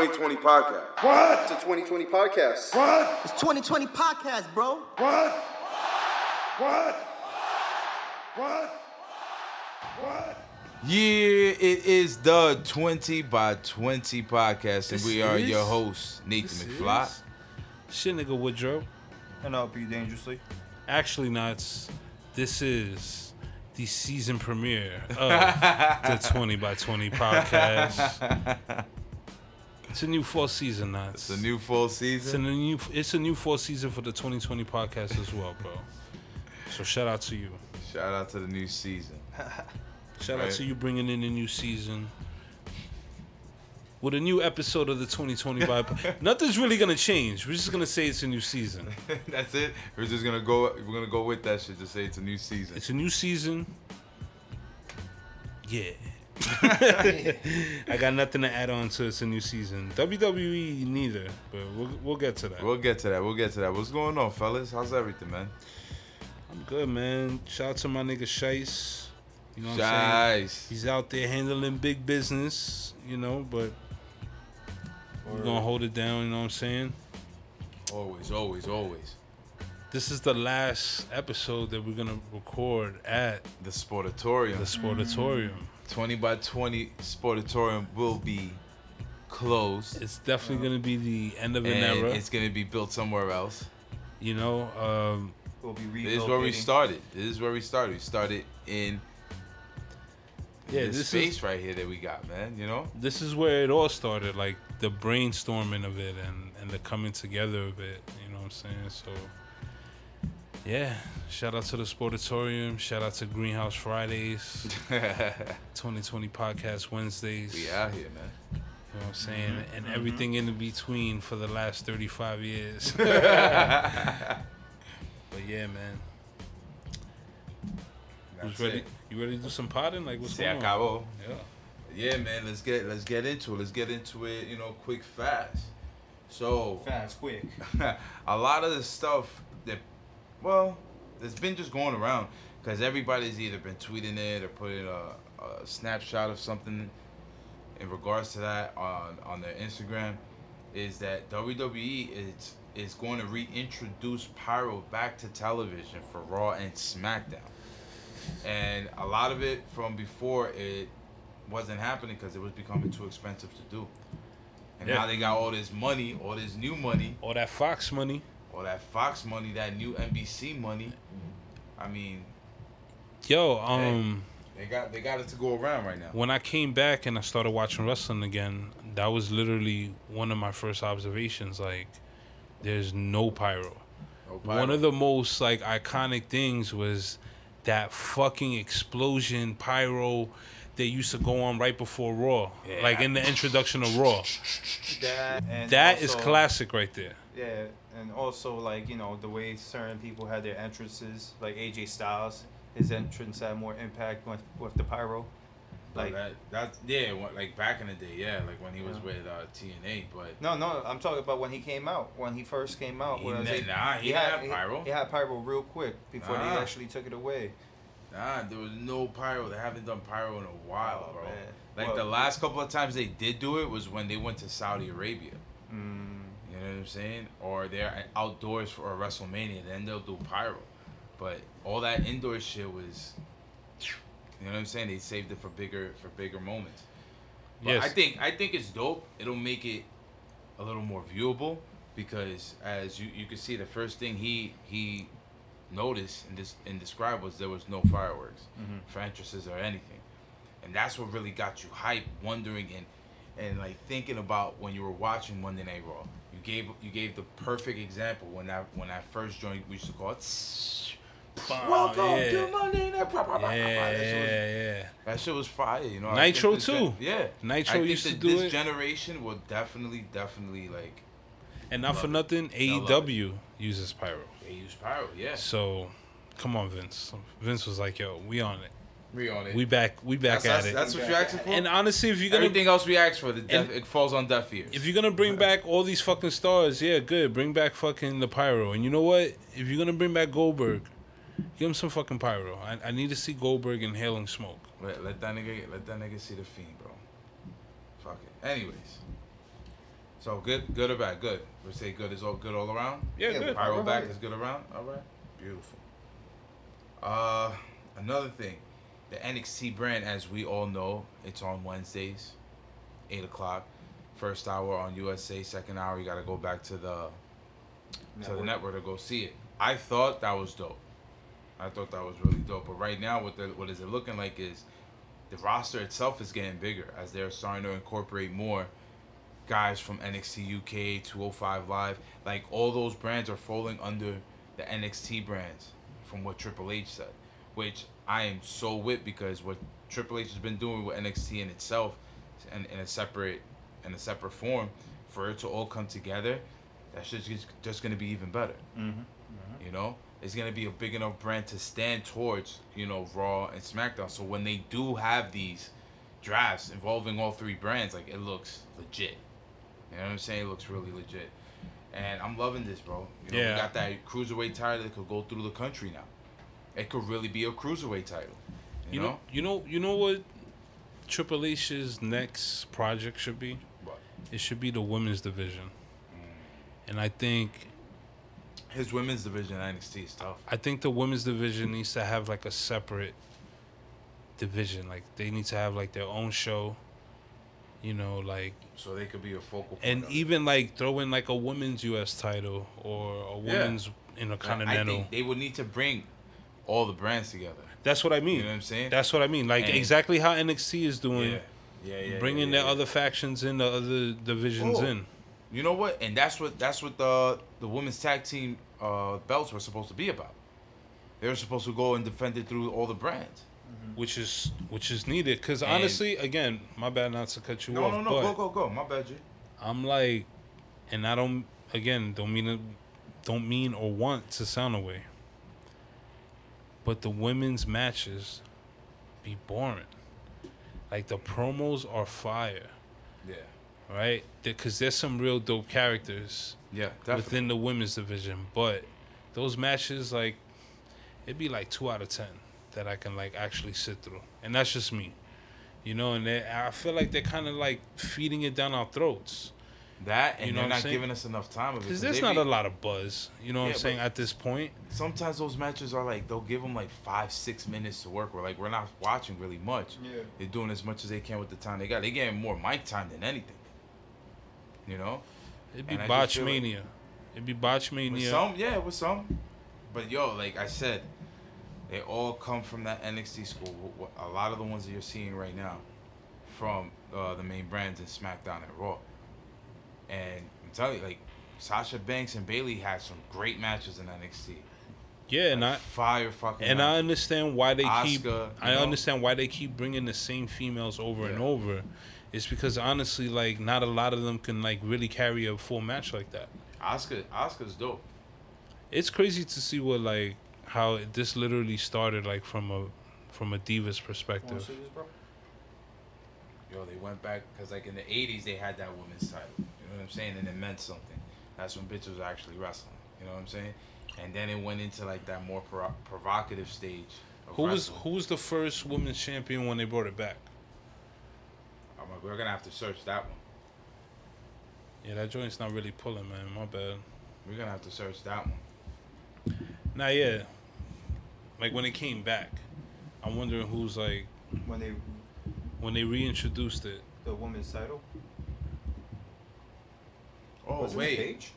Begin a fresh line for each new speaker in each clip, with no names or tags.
2020 podcast.
What?
It's a 2020 podcast.
What?
It's 2020 podcast, bro.
What? What? What? What?
Yeah, it is the 20 by 20 podcast, and
This
we are
is-
your hosts, Nathan
This
McFly.
is Shit nigga Woodrow.
And I'll be dangerously.
Actually, nuts. This is the season premiere of the 20 by 20 podcast. It's a new fall season, nuts.
It's a new full
It's a
season.
new. It's a new fall season for the 2020 podcast as well, bro. So shout out to you.
Shout out to the new season.
Shout
Right.
out to you bringing in a new season. With a new episode of the 2020 vibe. Nothing's really gonna change. We're just gonna say it's a new season.
That's it. We're just gonna go. We're gonna go with that shit. Just say it's a new season.
It's a new season. Yeah. I got nothing to add on to it's a new season. WWE neither, but we'll we'll get to that.
We'll get to that. We'll get to that. What's going on, fellas? How's everything, man?
I'm good, man. Shout out to my nigga Shice. You know what I'm saying? He's out there handling big business, you know, but we're gonna hold it down, you know what I'm saying?
always, always, always.
This is the last episode that we're gonna record at
The Sportatorium,
the Sportatorium.
20 by 20 Sportatorium will be closed,
It's definitely gonna be the end of an
and
era.
it's gonna be built somewhere else.
You know, um,
We'll be
This is where we started. This is where we started. We started in
yeah,
this,
this
space
is
right here that we got, man. You know,
this is where it all started, like the brainstorming of it and and the coming together of it. You know what I'm saying? So. Yeah, shout out to the Sportatorium. Shout out to Greenhouse Fridays, 2020 Podcast Wednesdays.
we out here, man.
You know what I'm saying? Mm-hmm. And everything in mm-hmm. between for the last 35 years. but yeah, man. Who's
That's
ready?
it.
You ready to do some potting? Like what's
Se
going on? Yeah.
Yeah, man. Let's get let's get into it. Let's get into it. You know, quick, fast. So,
Fast, quick.
a lot of the stuff that, well, it's been just going around because everybody's either been tweeting it or putting a, a snapshot of something in regards to that on on their Instagram. Is that WWE is is going to reintroduce Pyro back to television for Raw and SmackDown, and a lot of it from before it wasn't happening because it was becoming too expensive to do. And
Yeah.
now they got all this money, all this new money,
All that Fox money.
All that Fox money, that new NBC money. I mean,
Yo, um,
they got they got it to go around right now.
when I came back and I started watching wrestling again, that was literally one of my first observations. Like, there's no pyro.
No
One of the most like iconic things was that fucking explosion pyro that used to go on right before Raw,
Yeah.
like in the introduction of Raw.
That,
That is
also-
classic right there.
Yeah, and also like you know the way certain people had their entrances, like AJ Styles, his entrance had more impact with with the pyro.
like
Like
that. That's yeah, like back in the day, yeah, like when he was
Yeah.
with uh, TNA. But
no, no, I'm talking about when he came out, when he first came out.
He
whereas
ne-
they-
nah, he had pyro.
He, had pyro real quick before
Nah.
they actually took it away.
nah, there was no pyro. They haven't done pyro in a while,
Oh,
bro.
man.
Like
Well-
the last couple of times they did do it was when they went to Saudi Arabia.
Mm,
know what I'm saying? Or they're outdoors for a WrestleMania, then they'll do pyro. But all that indoor shit was, you know what I'm saying? They saved it for bigger for bigger moments. But
Yes.
I think I think it's dope. It'll make it a little more viewable because as you you can see, the first thing he he noticed and this and described was there was no fireworks
Mhm.
for entrances or anything, and that's what really got you hype, wondering and and like thinking about when you were watching Monday Night Raw. You gave you gave the perfect example when that when that first joint we used to call it. Welcome
yeah.
to Monday Night. Blah, blah, blah, blah, blah.
Yeah,
That shit was-
yeah, yeah.
that shit was fire, you know. I
Nitro too.
gen- yeah,
Nitro
I think
used to do
this
it.
generation will definitely, definitely like
And not for nothing,
I
AEW uses pyro.
they use pyro. Yeah,
So, come on, Vince. Vince was like, "Yo, we on it.
We on it.
We back. We back
that's,
at
that's,
it."
that's what you're asking for.
and honestly, if you're gonna
Everything else we ask for, the deaf, it falls on deaf ears.
If you're gonna bring back all these fucking stars, yeah, good. Bring back fucking the pyro. And you know what? If you're gonna bring back Goldberg, give him some fucking pyro. I, I need to see Goldberg inhaling smoke.
let, let that nigga, let that nigga see the fiend, bro. Fuck it. Anyways, So good, good or bad? Good. We say good is all good all around.
Yeah,
Yeah,
good.
Pyro
Pyro
back is good around. All right, beautiful. Uh, another thing, the NXT brand, as we all know, it's on Wednesdays, eight o'clock. First hour on USA. Second hour, you got to go back to the to the network to go see it. I thought that was dope. I thought that was really dope. But right now, what the, what is it looking like is the roster itself is getting bigger as they're starting to incorporate more guys from NXT UK, 205 Live. Like all those brands are falling under the NXT brands from what Triple H said, which I am so with because what Triple H has been doing with NXT in itself and in a separate in a separate form for it to all come together, that's just just going to be even better.
Mm-hmm.
You know, it's gonna be a big enough brand to stand towards, you know, Raw and SmackDown. So when they do have these drafts involving all three brands, like it looks legit. You know what I'm saying? It looks really legit. And I'm loving this, bro. You know,
Yeah.
we got that cruiserweight title that could go through the country now. It could really be a cruiserweight title. You,
You know, you know, you know what Triple H's next project should be?
What?
It should be the women's division. Mm. And I think
His women's division in NXT is tough.
I think the women's division needs to have like a separate division. Like they need to have like their own show. You know, like
So they could be a focal
and even like throw in like a women's US title or a
Yeah.
women's
I
intercontinental.
think they would need to bring all the brands together.
That's what I mean.
You know what I'm saying?
That's what I mean. Like
And-
exactly how NXT is doing,
yeah. Yeah, yeah.
bringing
yeah,
the
yeah.
other factions in, the other divisions
Oh.
in.
You know what? And that's what that's what the the women's tag team uh, belts were supposed to be about. They were supposed to go and defend it through all the brands.
which is which is needed. Because honestly, again, my bad not to cut you
No,
off,
no, no.
but
Go, go, go. My bad, G.
I'm like, and I don't again don't mean to, don't mean or want to sound away. But the women's matches be boring. Like the promos are fire,
Yeah.
right? Because there's some real dope characters
Yeah, definitely.
within the women's division, but those matches like it'd be like two out of ten that I can like actually sit through, and that's just me, you know. And they, I feel like they're kind of like feeding it down our throats
that and
You know
they're not
saying?
giving us enough time of it.
because
'cause
there's not
be-
a lot of buzz. You know what
Yeah,
I'm saying at this point.
Sometimes those matches are like they'll give them like five, six minutes to work. Where like we're not watching really much.
Yeah.
They're doing as much as they can with the time they got. They getting more mic time than anything. You know.
It'd be
And I
botch
feel like-
mania. It'd be botch
With
mania.
some, yeah, with some. But yo, like I said, they all come from that NXT school. Wh- wh- A lot of the ones that you're seeing right now, from uh, the main brands in SmackDown and Raw. And I'm telling you, like Sasha Banks and Bayley had some great matches in NXT.
yeah, and I
fire fucking.
and I understand why they keep. I
know?
understand why they keep bringing the same females over and over. It's because honestly, like not a lot of them can like really carry a full match like that.
Asuka, Asuka's dope.
It's crazy to see what like how this literally started like from a from a divas
Wanna see
perspective.
this, bro?
Yo, they went back because like in the '80s they had that women's title. You know what I'm saying? And it meant something. That's when bitches were actually wrestling. You know what I'm saying? And then it went into like that more pro- provocative stage. Of
Who was who was the first women's champion when they brought it back?
I'm like, we're gonna have to search that one.
Yeah, that joint's not really pulling, man. My bad.
We're gonna have to search that one.
Now, yeah. Like when it came back, I'm wondering who's like
When they
when they reintroduced it.
the women's title.
Oh
Was it
wait,
Paige?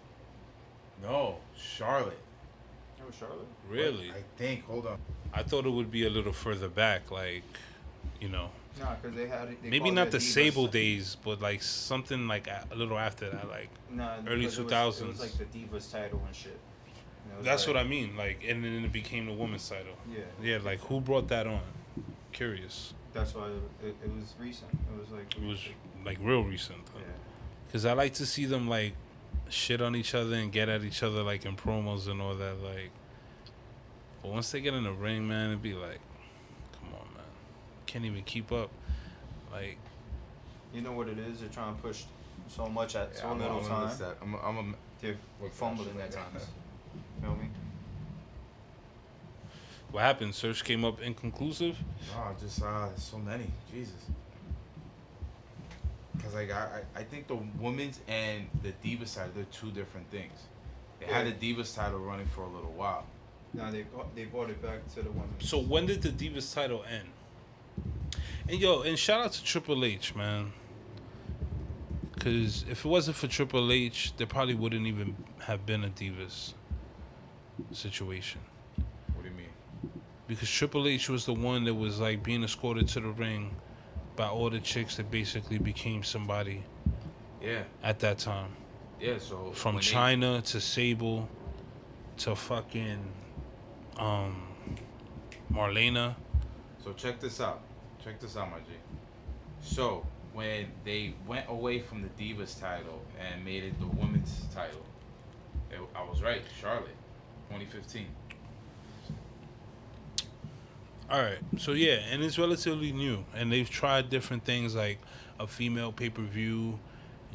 no, Charlotte.
That was Charlotte.
Really,
I think. Hold on.
I thought it would be a little further back, like you know,
Nah, because they had. They
maybe not the
Divas.
Sable days, but like something like a a little after that, like
Nah,
early
because it was-
2000s.
It was like the Divas title and shit. And
that's
like-
what I mean. Like, and then it became the women's title.
Yeah.
Yeah, like who brought that on? Curious.
That's why it, it, it was recent. It was like.
It was like real recent.
Yeah.
Cause I like to see them like shit on each other and get at each other like in promos and all that. Like, but once they get in the ring, man, it'd be like, come on, man, can't even keep up. Like,
You know what it is? They're trying to push so much at so
I'm,
little
I'm,
time.
That. I'm, I'm a,
They're
Look,
fumbling
that's-
at times. Feel me?
what happened? Search came up inconclusive.
No, just uh, so many. Jesus. Cause like I, I I think the women's and the Divas side they're two different things. They had the Divas title running for a little while.
Now they got- they brought it back to the women.
So when did the Divas title end? And yo, and shout out to Triple H, man. Cause if it wasn't for Triple H, there probably wouldn't even have been a Divas situation.
What do you mean?
Because Triple H was the one that was like being escorted to the ring by all the chicks that basically became somebody
Yeah,
at that time.
yeah. So
From
when they-
Chyna to Sable to fucking um Marlena.
So check this out. Check this out, my G. So when they went away from the Divas title and made it the women's title, it, I was right. Charlotte, 2015.
All right. So yeah, and it's relatively new, and they've tried different things like a female pay per view,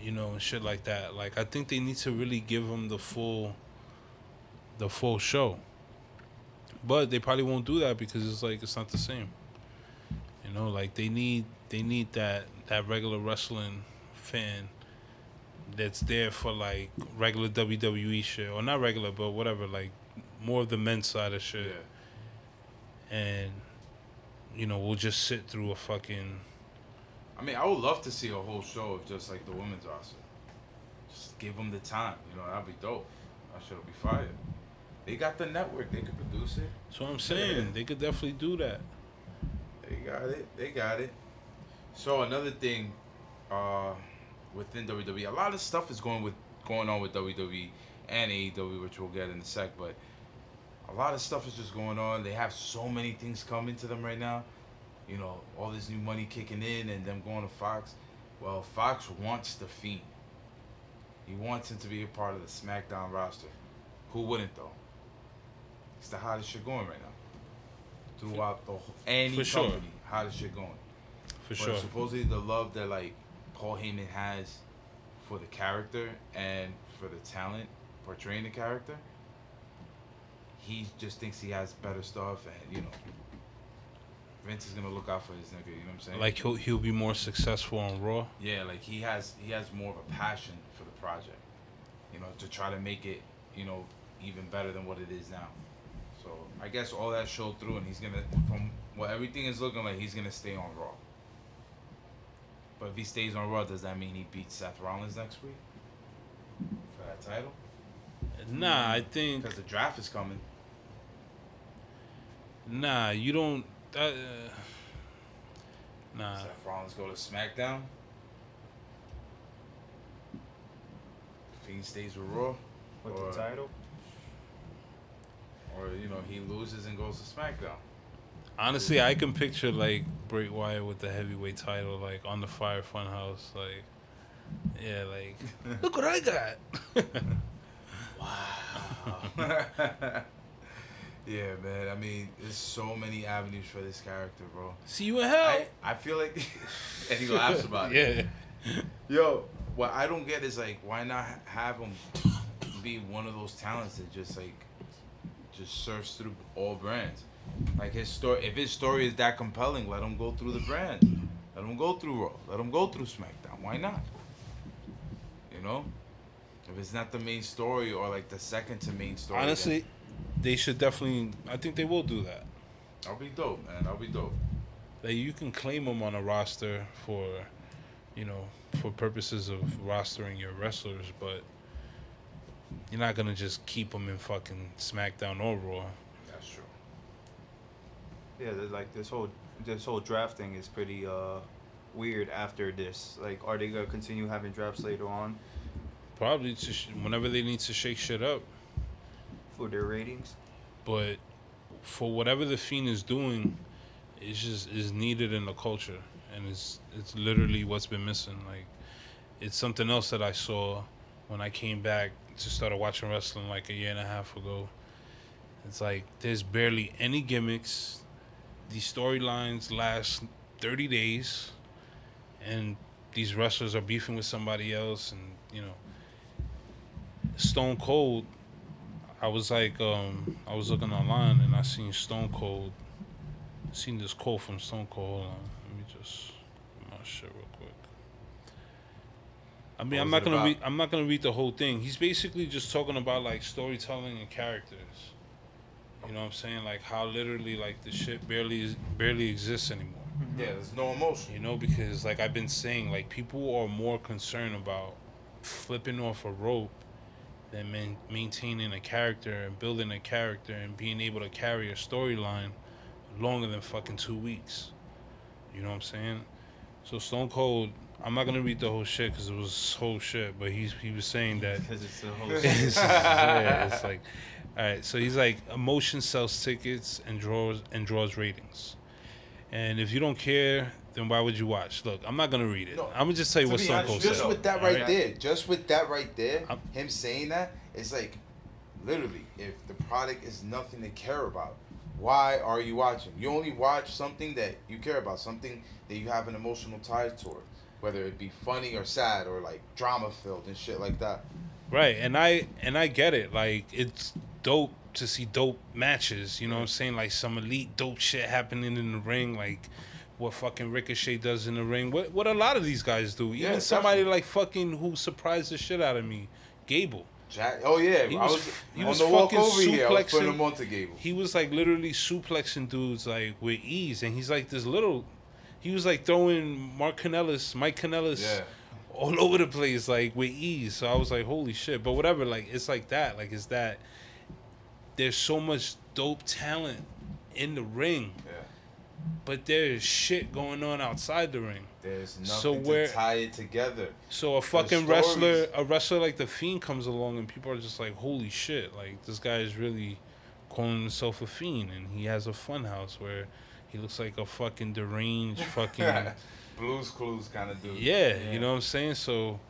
you know, and shit like that. Like I think they need to really give them the full, the full show. But they probably won't do that because it's like it's not the same. You know, like they need they need that that regular wrestling fan that's there for like regular WWE shit or not regular but whatever like more of the men's side of shit and you know we'll just sit through a fucking
I mean, I would love to see a whole show of just like the women's roster. Just give them the time. You know, that'd be dope. I shit'll be fired. They got the network. They could produce it.
so i'm saying they could definitely do that
They got it. They got it. So another thing, uh, within WWE, a lot of stuff is going with going on with WWE and AEW, which we'll get in a sec. But a lot of stuff is just going on. They have so many things coming to them right now. You know, all this new money kicking in and them going to Fox. Well, Fox wants the Fiend. He wants him to be a part of the SmackDown roster. Who wouldn't though? It's the hottest shit going right now. Throughout the whole, any
For sure.
company, hottest shit going.
for
But
sure
supposedly the love that like Paul Heyman has for the character and for the talent portraying the character, he just thinks he has better stuff, and you know, Vince is gonna look out for his nigga. You know what I'm saying?
like he'll, he'll be more successful on raw
yeah, like he has he has more of a passion for the project, you know, to try to make it you know even better than what it is now. So I guess all that showed through, and he's gonna from what everything is looking like, he's gonna stay on Raw. But if he stays on Raw, does that mean he beats Seth Rollins next week for that title?
nah i think
Because the draft is coming.
Nah you don't uh, nah
Seth Rollins go to SmackDown. Fiend stays with Raw,
with
or,
the title.
or you know he loses and goes to SmackDown.
honestly i can picture like Bray Wyatt with the heavyweight title like on the fire funhouse like yeah like look what i got
yeah, man. I mean, there's so many avenues for this character, bro.
see you in hell
I, I feel like, and he laughs about it.
yeah
Yo, what I don't get is like, why not have him be one of those talents that just like, just surfs through all brands. Like his story, if his story is that compelling, let him go through the brand. Let him go through Raw. Let him go through SmackDown. Why not? You know, if it's not the main story or like the second to main story. then
honestly they should definitely i think they will do that
I'll be dope, man. I'll be dope.
like you can claim them on a roster for you know for purposes of rostering your wrestlers but you're not gonna just keep them in fucking smackdown or raw
That's true.
Yeah, like this whole this whole draft thing is pretty uh weird after this. Like, are they gonna continue having drafts later on
probably to sh- whenever they need to shake shit up
for their ratings?
but for whatever the fiend is doing it's just is needed in the culture. And it's it's literally what's been missing. Like it's something else that i saw when i came back to start watching wrestling like a year and a half ago. It's like there's barely any gimmicks. These storylines last 30 days. And these wrestlers are beefing with somebody else. And you know stone cold I was like, um, I was looking online and I seen Stone Cold. Seen this quote from Stone Cold. Hold on, let me just my shit real quick. I mean, I'm not gonna
about?
read. I'm not gonna read the whole thing. He's basically just talking about like storytelling and characters. You know what I'm saying? Like how literally like the shit barely barely exists anymore.
Yeah, there's no emotion.
You know, because like I've been saying, like people are more concerned about flipping off a rope than man- maintaining a character and building a character and being able to carry a storyline longer than fucking two weeks. You know what I'm saying? So Stone Cold, I'm not gonna read the whole shit because it was whole shit, but he's he was saying that
Because it's the whole
it's, yeah, it's like, all right. So he's like, emotion sells tickets and draws and draws ratings. And if you don't care, then why would you watch? Look, I'm not gonna read it.
No,
I'm gonna just tell you
To
what
be
Stone
honest,
Cold
just with that right there, just with that right there,
I'm-
him saying that, it's like, literally, if the product is nothing to care about, why are you watching? You only watch something that you care about, something that you have an emotional tie toward, whether it be funny or sad or like drama filled and shit like that.
Right, and I and I get it. Like it's dope to see dope matches. You know what I'm saying? Like some elite dope shit happening in the ring. Like what fucking Ricochet does in the ring. What what a lot of these guys do. Even
Yeah,
somebody
definitely.
like fucking who surprised the shit out of me, Gable.
Jack, oh yeah,
He
I
was-
was,
he
on
was
the walk
fucking
over here. I was putting
suplexing-
him onto Gable.
He was like literally suplexing dudes like with ease, and he's like this little. He was like throwing Mark Kanellis, Mike Kanellis,
Yeah.
all over the place like with ease. So I was like, holy shit! But whatever, like it's like that. Like it's that. There's so much dope talent in the ring,
Yeah.
but there's shit going on outside the ring.
There's nothing
So
to
where-
tie it together.
So a fucking wrestler, a wrestler like the Fiend comes along, and people are just like, "Holy shit!" Like this guy is really calling himself a fiend, and he has a fun house where he looks like a fucking deranged fucking
Blues Clues kind of dude.
yeah, You know what I'm saying? So.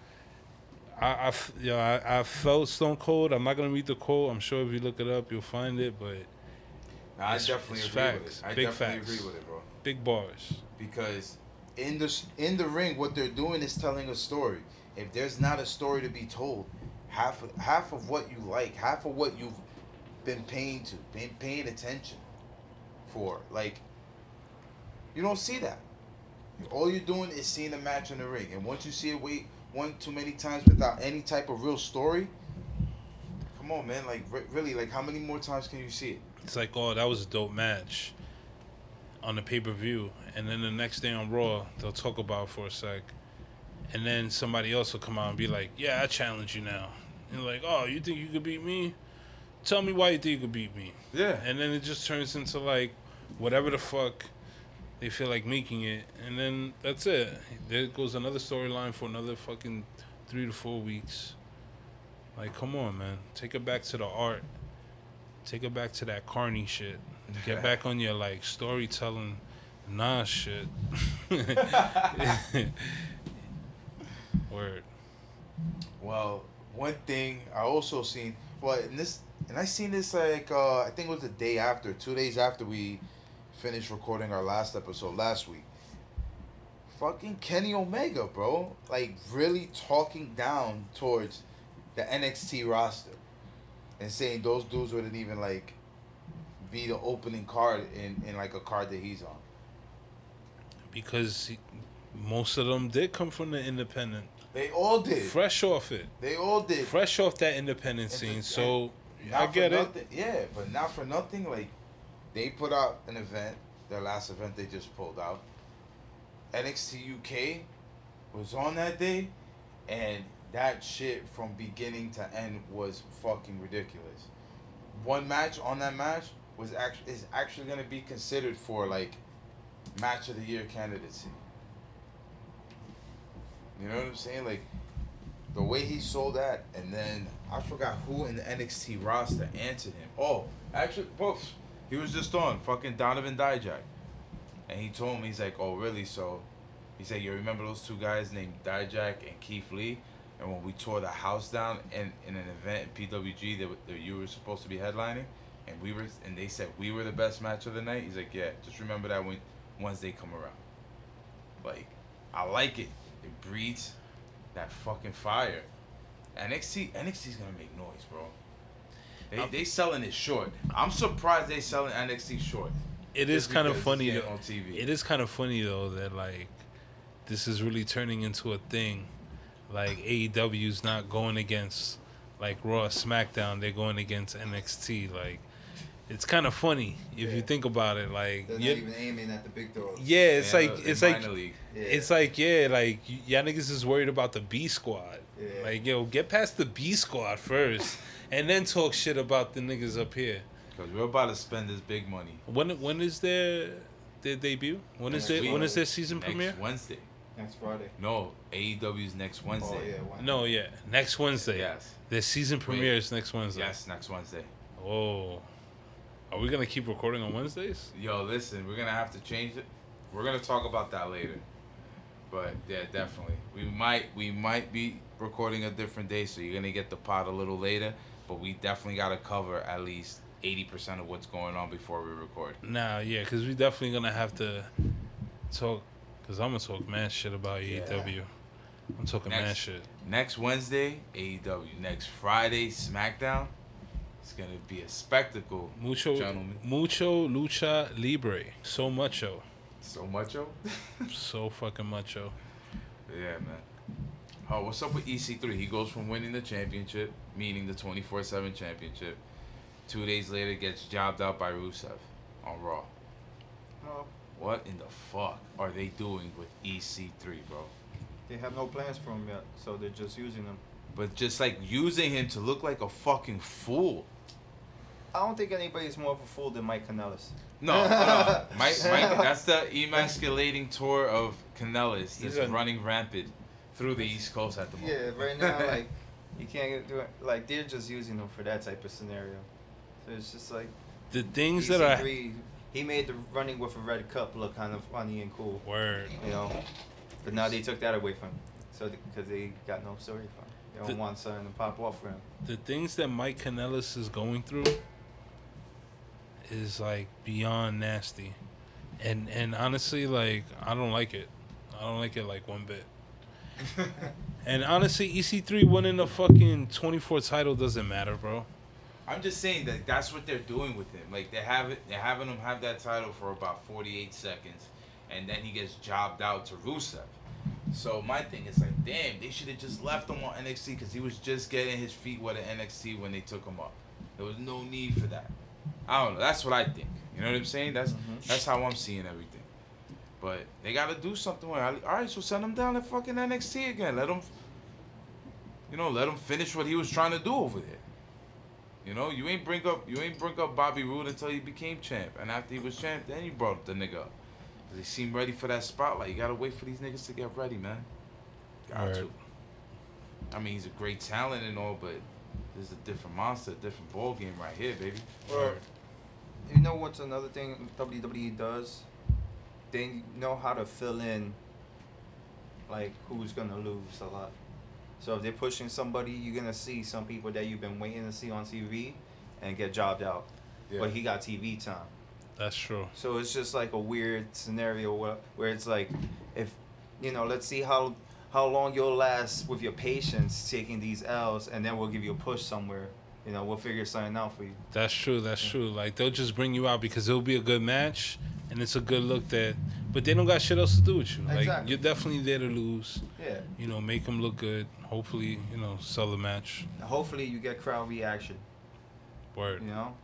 I, I, you know, I, I felt Stone Cold. I'm not gonna read the quote. I'm sure if you look it up, you'll find it. But
I definitely agree with
facts.
it. I
Big
definitely
facts.
agree with it, bro.
big bars.
because in the in the ring, what they're doing is telling a story. If there's not a story to be told, half of, half of what you like, half of what you've been paying to, been paying attention for, like you don't see that. All you're doing is seeing a match in the ring, and once you see it wait one too many times without any type of real story, come on, man. Like re- really, like how many more times can you see it?
It's like, oh, that was a dope match on the pay per view, and then the next day on Raw, they'll talk about it for a sec, and then somebody else will come out and be like, "Yeah, I challenge you now." And like, "Oh, you think you could beat me? Tell me why you think you could beat me."
Yeah.
And then it just turns into like whatever the fuck they feel like making it, and then that's it. There goes another storyline for another fucking three to four weeks. Like, come on, man, take it back to the art. Take it back to that Carney shit. Get back on your like storytelling, nah shit. Word.
Well, one thing I also seen, well, in this, and I seen this like uh, I think it was the day after, two days after we finished recording our last episode last week. Fucking Kenny Omega, bro, like really talking down towards the NXT roster, and saying those dudes wouldn't even like be the opening card in in like a card that he's on.
Because he, most of them did come from the independent.
They all did.
Fresh off it.
They all did.
Fresh off that independent
And
scene.
the-
So I get it.
Yeah, but not for nothing. Like they put out an event, their last event they just pulled out. NXT UK was on that day, and that shit from beginning to end was fucking ridiculous. One match on that match was actually is actually gonna be considered for like match of the year candidacy. You know what I'm saying? Like the way he sold that, and then I forgot who in the NXT roster answered him. Oh, actually, well, he was just on fucking Donovan Dijak, and he told me he's like, oh really? So he said, you remember those two guys named Dijak and Keith Lee? And when we tore the house down in, in an event at PWG that, that you were supposed to be headlining, and we were, and they said we were the best match of the night. He's like, yeah, just remember that when once they come around. Like, I like it. It breeds that fucking fire. NXT NXT's gonna make noise, bro. They they selling it short. I'm surprised they selling NXT short.
it is kind of funny. Though,
on TV.
it is kind of funny though that like this is really turning into a thing. like AEW's not going against like Raw, SmackDown. They're going against NXT. Like, it's kind of funny if you think about it. Like,
They're not even aiming at the big dogs.
yeah, it's
Yeah,
like it's like.
Yeah.
it's like yeah, like y- y'all niggas is worried about the B squad.
Yeah.
Like yo, get past the B squad first, and then talk shit about the niggas up here.
Because we're about to spend this big money.
When when is their their debut? When is
Next
their
week.
when is their season
next
premiere?
Wednesday.
next Friday.
No, AEW's next Wednesday.
Oh
Wednesday.
yeah. One.
No, yeah, next Wednesday.
Yes.
Their season
Wait.
premiere is next Wednesday.
Yes, next Wednesday.
Oh, are we gonna keep recording on Wednesdays?
Yo, listen, we're gonna have to change it. We're gonna talk about that later. But yeah, definitely. We might we might be recording a different day, so you're gonna get the pod a little later. But we definitely gotta cover at least eighty percent of what's going on before we record.
Nah, yeah, because we're definitely gonna have to talk. Cause I'm gonna talk mad shit about AEW. I'm talking mad shit.
Next Wednesday, AEW. Next Friday, SmackDown. It's gonna be a spectacle,
Mucho,
gentlemen.
mucho lucha libre. So mucho,
So much, yo.
so fucking mucho.
Yeah, man. Oh, what's up with EC3? He goes from winning the championship, meaning the 24 7 championship. Two days later, gets jobbed out by Rusev on Raw.
No,
What in the fuck are they doing with EC3, bro?
they have no plans for him yet, so they're just using him.
But just like using him to look like a fucking fool.
I don't think anybody's more of a fool than Mike Kanellis.
No, no. Mike, Mike, that's the emasculating tour of Kanellis
He's
that's running rampant through the East Coast at the moment.
Yeah, right now, like you can't get do it. Like they're just using them for that type of scenario. So it's just like
The things that I
EC3, he made the running with a red cup look kind of funny and cool,
word.
you know. But now they took that away from him, so because they got no story for him. They don't
The-
want something to pop off for him.
The things that Mike Kanellis is going through is like beyond nasty, and and honestly, like I don't like it. I don't like it like one bit. And honestly, EC3 winning the fucking 24 title doesn't matter, bro.
I'm just saying that that's what they're doing with him. Like they have it, they're having him have that title for about 48 seconds, and then he gets jobbed out to Rusev. So my thing is like, damn, they should have just left him on NXT because he was just getting his feet wet at NXT when they took him up. There was no need for that. I don't know. That's what I think. You know what I'm saying? That's
Mhm.
that's how I'm seeing everything. But they got to do something with it. All right, so send him down to fucking NXT again. Let him, you know, let him finish what he was trying to do over there. You know, you ain't bring up you ain't bring up Bobby Roode until he became champ, and after he was champ, then you brought the nigga up. 'Cause he seemed ready for that spotlight. You gotta wait for these niggas to get ready, man. Got
Word.
to. I mean, he's a great talent and all, but this is a different monster, a different ball game right here, baby.
Or, you know what's another thing WWE does? They know how to fill in, like who's gonna lose a lot. So if they're pushing somebody, you're gonna see some people that you've been waiting to see on TV, and get jobbed out. But he got TV time.
That's true.
So it's just like a weird scenario where, where it's like, if you know, let's see how how long you'll last with your patience taking these L's, and then we'll give you a push somewhere. You know, we'll figure something out for you.
That's true. That's true. Like they'll just bring you out because it'll be a good match and it's a good look that, but they don't got shit else to do with you. Like
Exactly.
you're definitely there to lose.
Yeah.
You know, make them look good. Hopefully, you know, sell the match.
Hopefully, you get crowd reaction.
Word.
You know.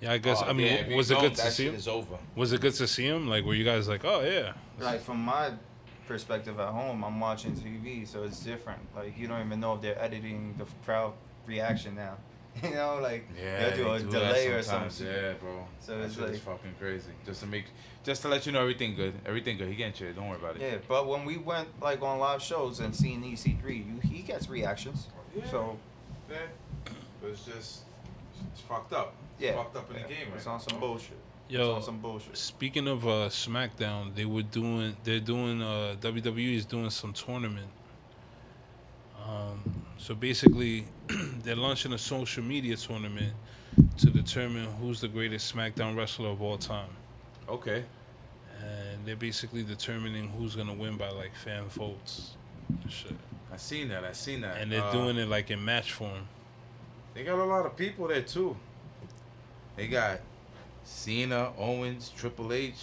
Yeah, I guess.
Oh,
I mean,
yeah,
w-
if you
was it good to see
shit
him?
is over.
Was it good to see him? Like, were you guys like, oh yeah,
Like from my perspective at home, I'm watching TV, so it's different. Like you don't even know if they're editing the crowd reaction now. You know, like
Yeah,
they'll do a
they that
delay or something.
Yeah, bro.
So
that
it's like-
fucking crazy. Just to make, just to let you know everything good, everything good. He getting shit. Don't worry about it.
Yeah, but when we went like on live shows and seeing EC3, you, he gets reactions.
Yeah.
So
Yeah. But it's just, it's fucked up. It's
yeah,
fucked up in
yeah,
the game right
It's on some
now.
bullshit. It's
yo.
on some bullshit.
Speaking of uh, SmackDown, they were doing. They're doing. Uh, WWE is doing some tournament. Um, so basically, they're launching a social media tournament to determine who's the greatest SmackDown wrestler of all time.
Okay.
and they're basically determining who's gonna win by like fan votes and shit.
I seen that. I seen that.
And they're
Uh,
doing it like in match form.
They got a lot of people there too. They got Cena, Owens, Triple H,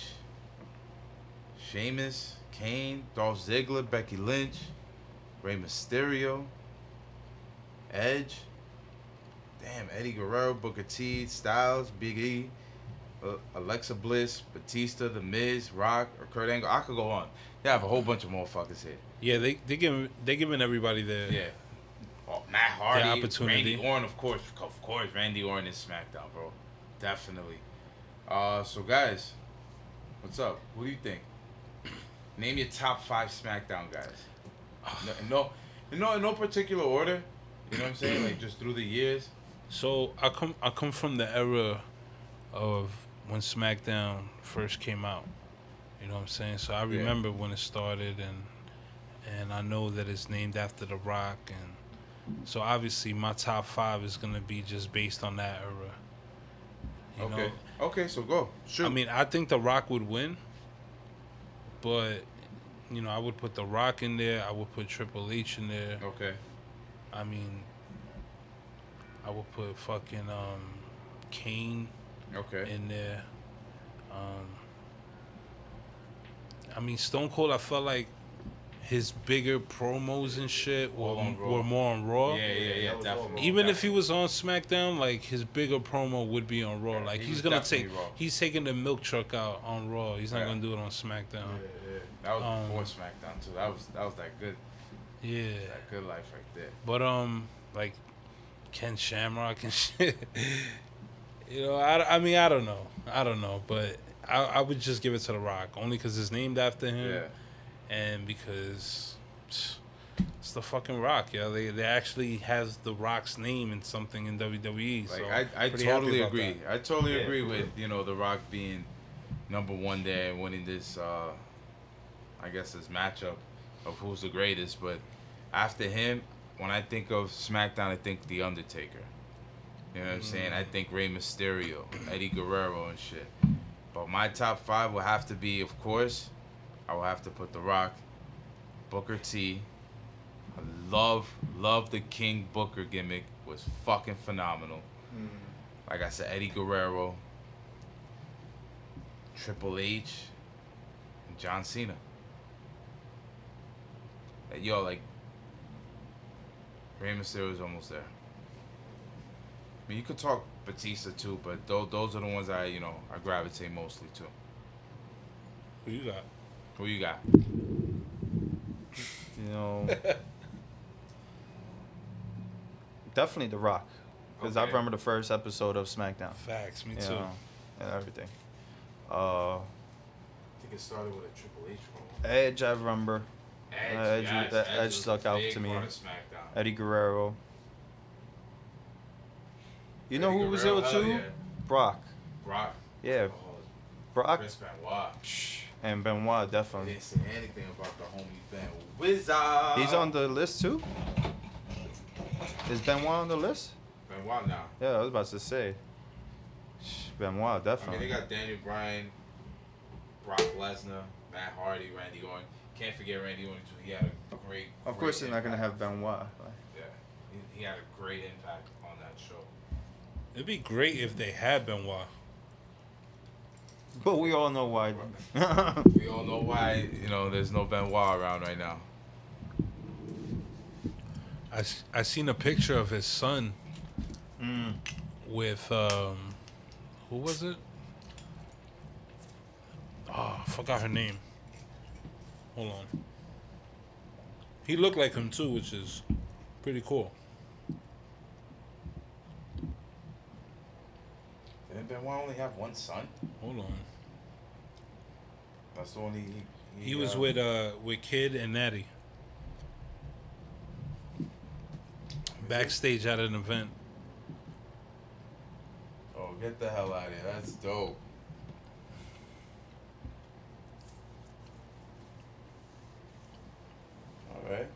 Sheamus, Kane, Dolph Ziggler, Becky Lynch, Rey Mysterio, Edge. Damn, Eddie Guerrero, Booker T, Styles, Big E, uh, Alexa Bliss, Batista, The Miz, Rock, or Kurt Angle. I could go on. They have a whole bunch of motherfuckers here.
Yeah, they they giving they giving everybody their
Yeah. Oh, Matt Hardy,
opportunity.
Randy Orton, of course, of course, Randy Orton is SmackDown, bro, definitely. Uh, so guys, what's up? What do you think? Name your top five SmackDown guys. No, no, no, in no particular order. You know what I'm saying? Like just through the years.
So I come I come from the era of when SmackDown first came out. You know what I'm saying? So I
Yeah.
remember when it started and and I know that it's named after The Rock and so obviously my top five is gonna be just based on that era. You
okay.
know?
Okay, so go. Shoot.
I mean I think The Rock would win, but you know, I would put The Rock in there, I would put Triple H in there.
Okay.
I mean, I would put fucking um, Kane
Okay.
in there. Um, I mean, Stone Cold. I felt like his bigger promos and shit were,
All on Raw.
were more on Raw.
yeah, yeah, yeah,
that was
definitely.
Even if he was on SmackDown, like his bigger promo would be on Raw.
Yeah,
like
he
he's gonna take,
Raw.
he's taking the milk truck out on Raw. He's not
Yeah.
gonna do it on SmackDown. Yeah, yeah.
that was
um,
before SmackDown too. That was that was that good
Yeah,
that good life right there.
but um, like Ken Shamrock and shit. you know, I, I mean, I don't know, I don't know, but I, I would just give it to The Rock only because it's named after him.
Yeah.
and because it's the fucking Rock, yeah. They they actually has the Rock's name in something in WWE.
Like
so
I, I
pretty
totally agree.
that.
I totally
Yeah,
agree
for
with you know The Rock being number one there and winning this. Uh, I guess this matchup of who's the greatest. But after him, when I think of SmackDown, I think The Undertaker. You know what I'm mm-hmm. saying? I think Rey Mysterio, Eddie Guerrero, and shit. But my top five will have to be, of course, I will have to put The Rock, Booker T. I love, love the King Booker gimmick. Was fucking phenomenal. Mm-hmm. Like I said, Eddie Guerrero, Triple H, and John Cena. Like, yo, like Rey Mysterio is almost there. I mean, you could talk Batista too, but those those are the ones I you know I gravitate mostly to.
Who you got?
Who you got?
You know, definitely The Rock, because I remember the first episode of SmackDown.
Facts, me
You
too.
know, and everything. Uh,
I think it started with a Triple H
Edge, I remember.
Edge,
Uh, Edge-
yes,
that- Edge
was a
stuck out to me.
part of SmackDown.
Eddie Guerrero. You know
Eddie
who was
Guerrero,
ill
hell
too?
yeah.
Brock.
Brock.
Yeah,
Oh,
Brock
Chris Benoit.
and Benoit
I
definitely.
didn't say anything about the homie Ben Wizard.
He's on the list too. Is Benoit on the list?
Benoit now.
Yeah, I was about to say. Benoit definitely.
I mean, they got Daniel Bryan, Brock Lesnar, Matt Hardy, Randy Orton. Can't forget Randy Orton. He had a great.
of
great
course, they're not gonna
impact.
have Benoit.
Yeah, he, he had a great impact on that show.
It'd be great if they had Benoit.
But we all know why.
We all know why you know there's no Benoit around right now.
I, s- I seen a picture of his son
mm.
with um, who was it? Oh, I forgot her name. Hold on. He looked like him too, which is pretty cool.
Didn't Benoit only have one son?
Hold on.
That's the only. He,
He he was
uh,
with uh with Kidd and Natty. Backstage at an event.
Oh, get the hell out of here! That's dope. Right.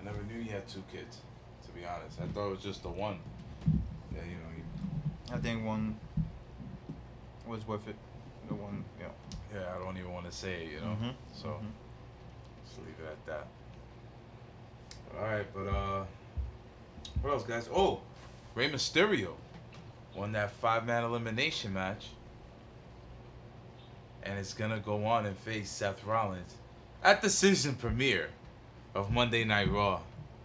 I never knew you had two kids. To be honest, I thought it was just the one. Yeah, you know. You,
I think one was worth it. The one, yeah.
yeah, I don't even want to say it. You know.
Mhm,
So
mhm.
just leave it at that. All right, but uh, what else, guys? Oh, Rey Mysterio won that five man elimination match. And it's gonna go on and face Seth Rollins at the season premiere of Monday Night Raw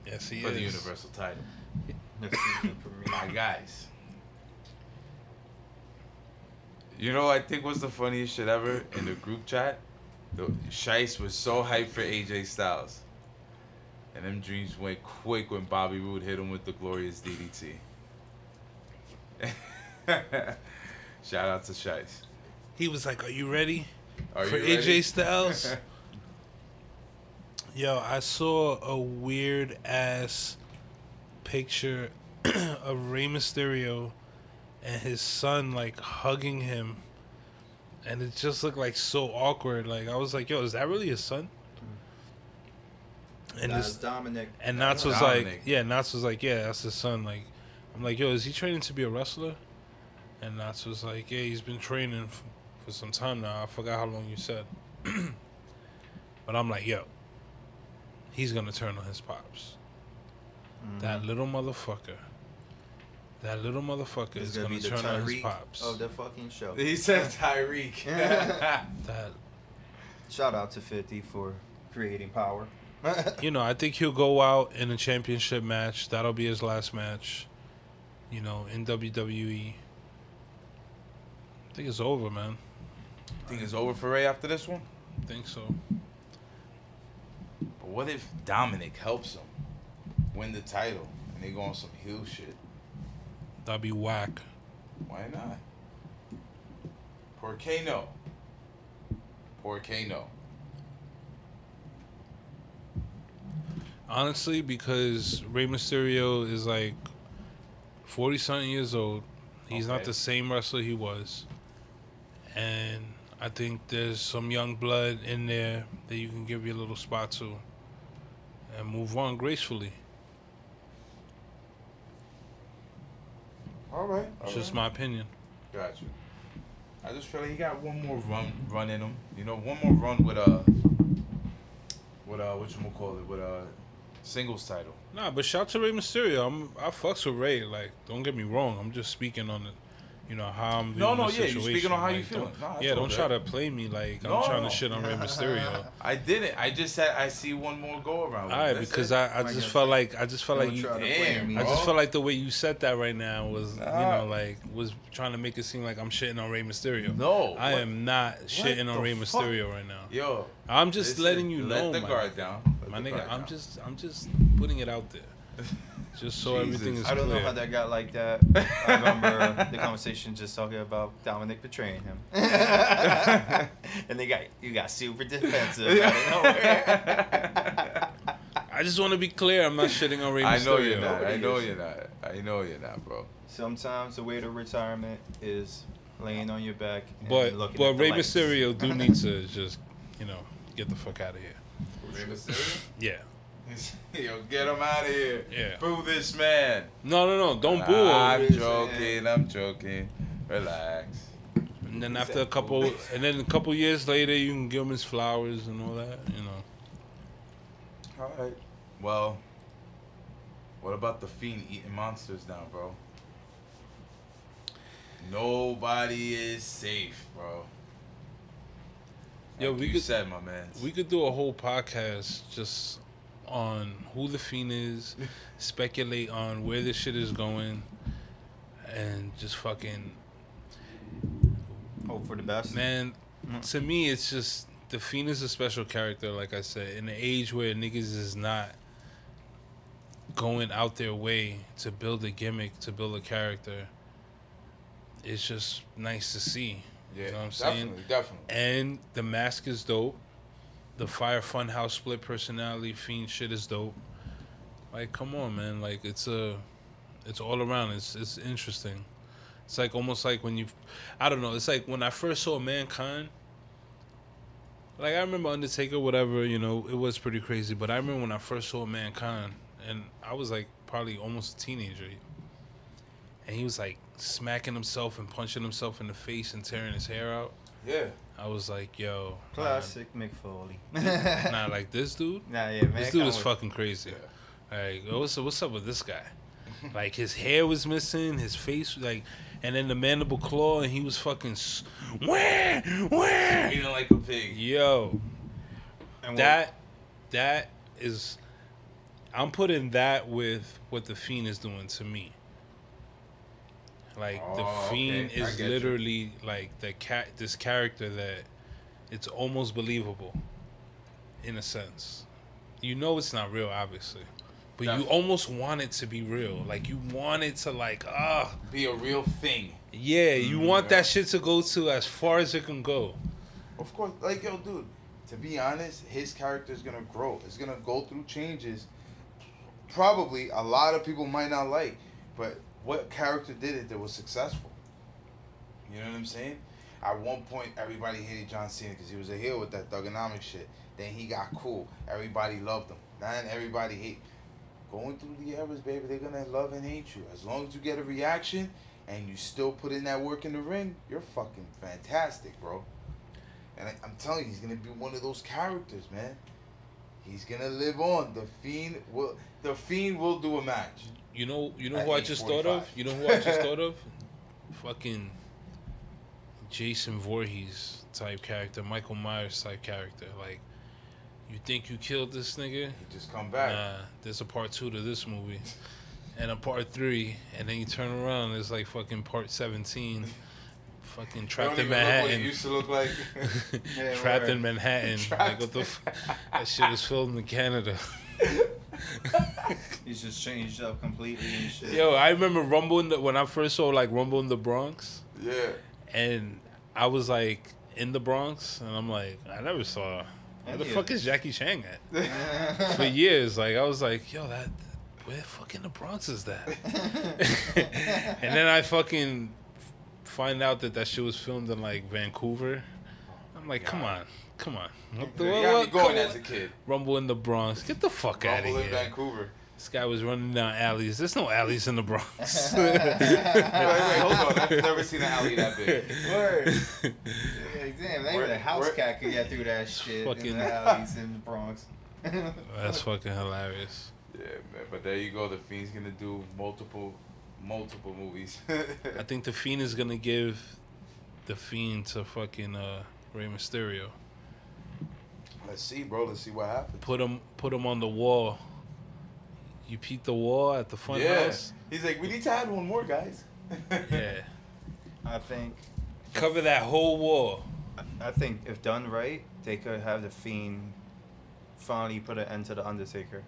Yes, he
for the. Universal title.
Next season premiere.
My guys. You know, I think was the funniest shit ever in the group chat. The Shice was so hyped for AJ Styles, and them dreams went quick when Bobby Roode hit him with the glorious DDT. Shout out to Shice.
He was like, "Are you ready
Are
for
you
AJ? Styles?" Yo, I saw a weird ass picture of Rey Mysterio and his son like hugging him, and it just looked like so awkward. Like I was like, "Yo, is that really his son?" And
That's
this
Dominic.
and Knots was
Dominic.
like, "Yeah, Knots was like, yeah, that's his son." Like, I'm like, "Yo, is he training to be a wrestler?" And Knots was like, "Yeah, he's been training f- for some time now. I forgot how long you said." but I'm like, "Yo, he's gonna turn on his pops. Mm-hmm. That little motherfucker. That little motherfucker
Is
is
gonna
gonna,
be the
turn on his pops.
of the fucking show.
He said Tariq.
that
Shout out to 50 for creating power.
you know, I think he'll go out in a championship match. That'll be his last match. You know, in WWE. I think it's over, man.
Think it's over for Rey after this one?
I think so.
But what if Dominic helps him win the title and they go on some heel shit?
That'd be whack.
Why not? Por qué no? Por?
Honestly, because Rey Mysterio is like forty something years old. He's not the same wrestler he was. And I think there's some young blood in there that you can give your little spot to and move on gracefully.
All right.
It's just my opinion.
Got you. I just feel like he got one more run run in him. You know, one more run with a with uh what you call it with a singles title.
Nah, but shout to Rey Mysterio. I'm I fucks with Ray. Like, don't get me wrong. I'm just speaking on the, you know, how I'm.
No, no,
the
yeah, you
situation.
speaking on how you
Like,
feeling.
don't-
Nah,
yeah, don't
good.
try to play me like
No,
I'm trying
no.
to shit on Rey Mysterio.
I didn't. I just said I see one more go around.
All right,
That's
because
it.
I, I just felt like I just felt like you.
try to
Damn,
me.
I just felt like the way you said that right now was, you know, like was trying to make it seem like I'm shitting on Rey Mysterio.
No,
I
what-
am not shitting on
the
Rey
fuck?
Mysterio right now.
Yo,
I'm just letting you
let
know,
the
my
guard
nigga.
down.
My nigga, I'm just I'm just putting it out there, just so
Jesus.
everything is
I don't
clear.
know how that got like that. I remember the conversation just talking about Dominic betraying him, and they got you got super defensive out of nowhere.
I just want to be clear. I'm not shitting on Rey Mysterio.
I know you're not. I know you're not. I know you're not, bro.
Sometimes the way to retirement is laying on your back and
But
looking
but
at the
Rey. Mysterio do need to just you know get the fuck out of here.
Rey Mysterio?
Yeah.
Yo, get him out of here.
Yeah.
Boo this man.
No no no. Don't boo him.
I'm joking. I'm joking. Relax.
And then after a couple, and then a couple years later, you can give him his flowers and all that. You know.
All right. Well, what about the fiend eating monsters now, bro? Nobody is safe, bro.
Yo, we
you
could-
said, my man.
We could do a whole podcast just on who the fiend is, speculate on where this shit is going, and just fucking
Hope for the best.
man. Mm. To me, it's just the fiend is a special character. Like I said, in an age where niggas is not going out their way to build a gimmick, to build a character. It's just nice to see.
yeah,
you know what I'm saying?
definitely, definitely.
And the mask is dope. The Fire Funhouse split personality fiend shit is dope. Like, come on, man. Like, it's a, it's all around. It's it's interesting. It's like almost like when you, I don't know. It's like when I first saw Mankind. Like I remember Undertaker, whatever you know, it was pretty crazy. But I remember when I first saw Mankind, and I was like probably almost a teenager, and he was like smacking himself and punching himself in the face and tearing his hair out.
Yeah.
I was like, yo,
Classic Mick Foley.
Nah, nah, like this dude.
Nah, yeah, man.
This dude is fucking crazy. Like, what's what's up with this guy? Like his hair was missing, his face like, and then the mandible claw, and he was fucking, where, where?
Eating like a pig.
Yo,
And
that, that is I'm putting that with what the Fiend is doing to me. Like
Oh,
the Fiend
okay.
Is
get you.
literally like the cat this character that it's almost believable in a sense. You know it's not real obviously. But you almost want it to be real. Like you want it to like ah
Be a real thing.
yeah, you
Mm,
want that shit to go to as far as it can go.
Of course, like yo, dude. To be honest, his character is gonna grow. It's gonna go through changes. Probably a lot of people might not like, but what character did it that was successful? You know what I'm saying? At one point, everybody hated John Cena because he was a heel with that thugonomic shit. Then he got cool. Everybody loved him. Then everybody hate. Going through the eras, baby, they're gonna love and hate you. As long as you get a reaction and you still put in that work in the ring, you're fucking fantastic, bro. And I, I'm telling you, he's gonna be one of those characters, man. He's gonna live on. The fiend will. The fiend will do a match.
You know, you know
At
who I just thought of. You know who I just thought of. Fucking Jason Voorhees type character, Michael Myers type character. Like, you think you killed this nigga?
He just come back.
Nah, there's a part two to this movie, and a part three, and then you turn around, it's like fucking part seventeen. Fucking trapped in
even look what
Manhattan.
used to look like. Yeah,
trapped in Manhattan.
Trapped
Like what the? F- that shit was filmed in Canada.
He's just changed up completely and shit.
Yo, I remember Rumble in the, when I first saw like Rumble in the Bronx,
Yeah.
and I was like in the Bronx, and I'm like, I never saw. Where the
Yeah.
fuck is Jackie Chan at? For years, like I was like, yo, that where the fuck in the Bronx is that? and then I fucking find out that that shit was filmed in like Vancouver. I'm like, come on, come on. What the-
You
what-
me
what-
going as a kid.
Rumble in the Bronx. Get the fuck out of here.
Rumble in. Vancouver.
This guy was running down alleys. There's no alleys in the Bronx.
wait, wait, hold on. I've never seen an alley that big.
Word. Yeah, damn, not even
Where-
a house
where-
cat could get through that shit
Fucking-
in the alleys in the Bronx.
That's fucking hilarious.
Yeah, man. But there you go. The Fiend's gonna do multiple, multiple movies.
I think the Fiend is gonna give the Fiend to fucking uh, Rey Mysterio.
Let's see, bro. Let's see what happens.
Put him, put him on the wall. You peek the wall at the front
yeah.
house.
He's like, we need to add one more, guys.
Yeah,
I think
cover that whole wall.
I think if done right, they could have the Fiend finally put an end to the Undertaker.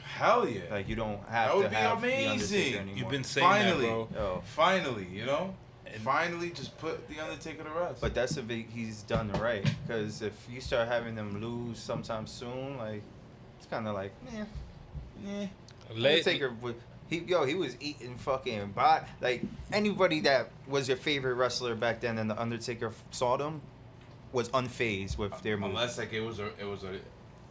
Hell yeah.
Like you don't have
That would
to
be
have
amazing.
the Undertaker
You've
anymore.
You've been saying
Finally.
that, bro.
Yo,
Finally, you know.
And-
Finally, just put the Undertaker to rest.
but that's if he's done right. Because if you start having them lose sometime soon, like it's kind of like, eh, eh.
Let-
Undertaker would. He, yo, he was eating fucking bot. Like anybody that was your favorite wrestler back then, and the Undertaker saw them, was unfazed with their moves.
Unless like it was a it was a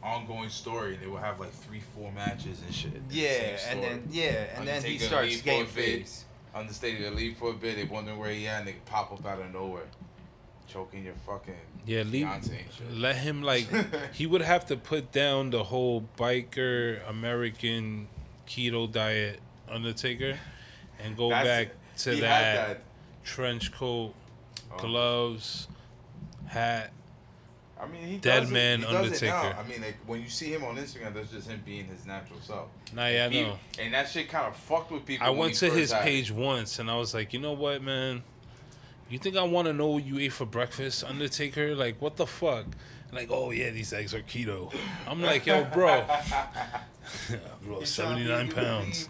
ongoing story, they would have like three, four matches and shit. It's the
Yeah, and then yeah, and then he
Undertaker
starts
leave for
getting
a bit.
phased.
Understated, they leave for a bit. They wonder where he at, and they pop up out of nowhere, choking your fucking
Yeah, leave.
fiance and shit.
Let him like. he would have to put down the whole biker American keto diet Undertaker, and go
That's-
back to
he
that, trench coat,
Oh.
gloves, hat.
I mean, he
Dead
does
man
it, he does it now.
Undertaker.
I mean, like when you see him on Instagram, that's just him being his natural self.
Nah, yeah, I know.
and that shit kind of fucked with people.
I went to his page once and I was like, you know what, man? You think I want to know what you ate for breakfast, Undertaker? Like, what the fuck? Like, oh yeah, these eggs are keto. I'm like, yo, bro, I've 79 pounds.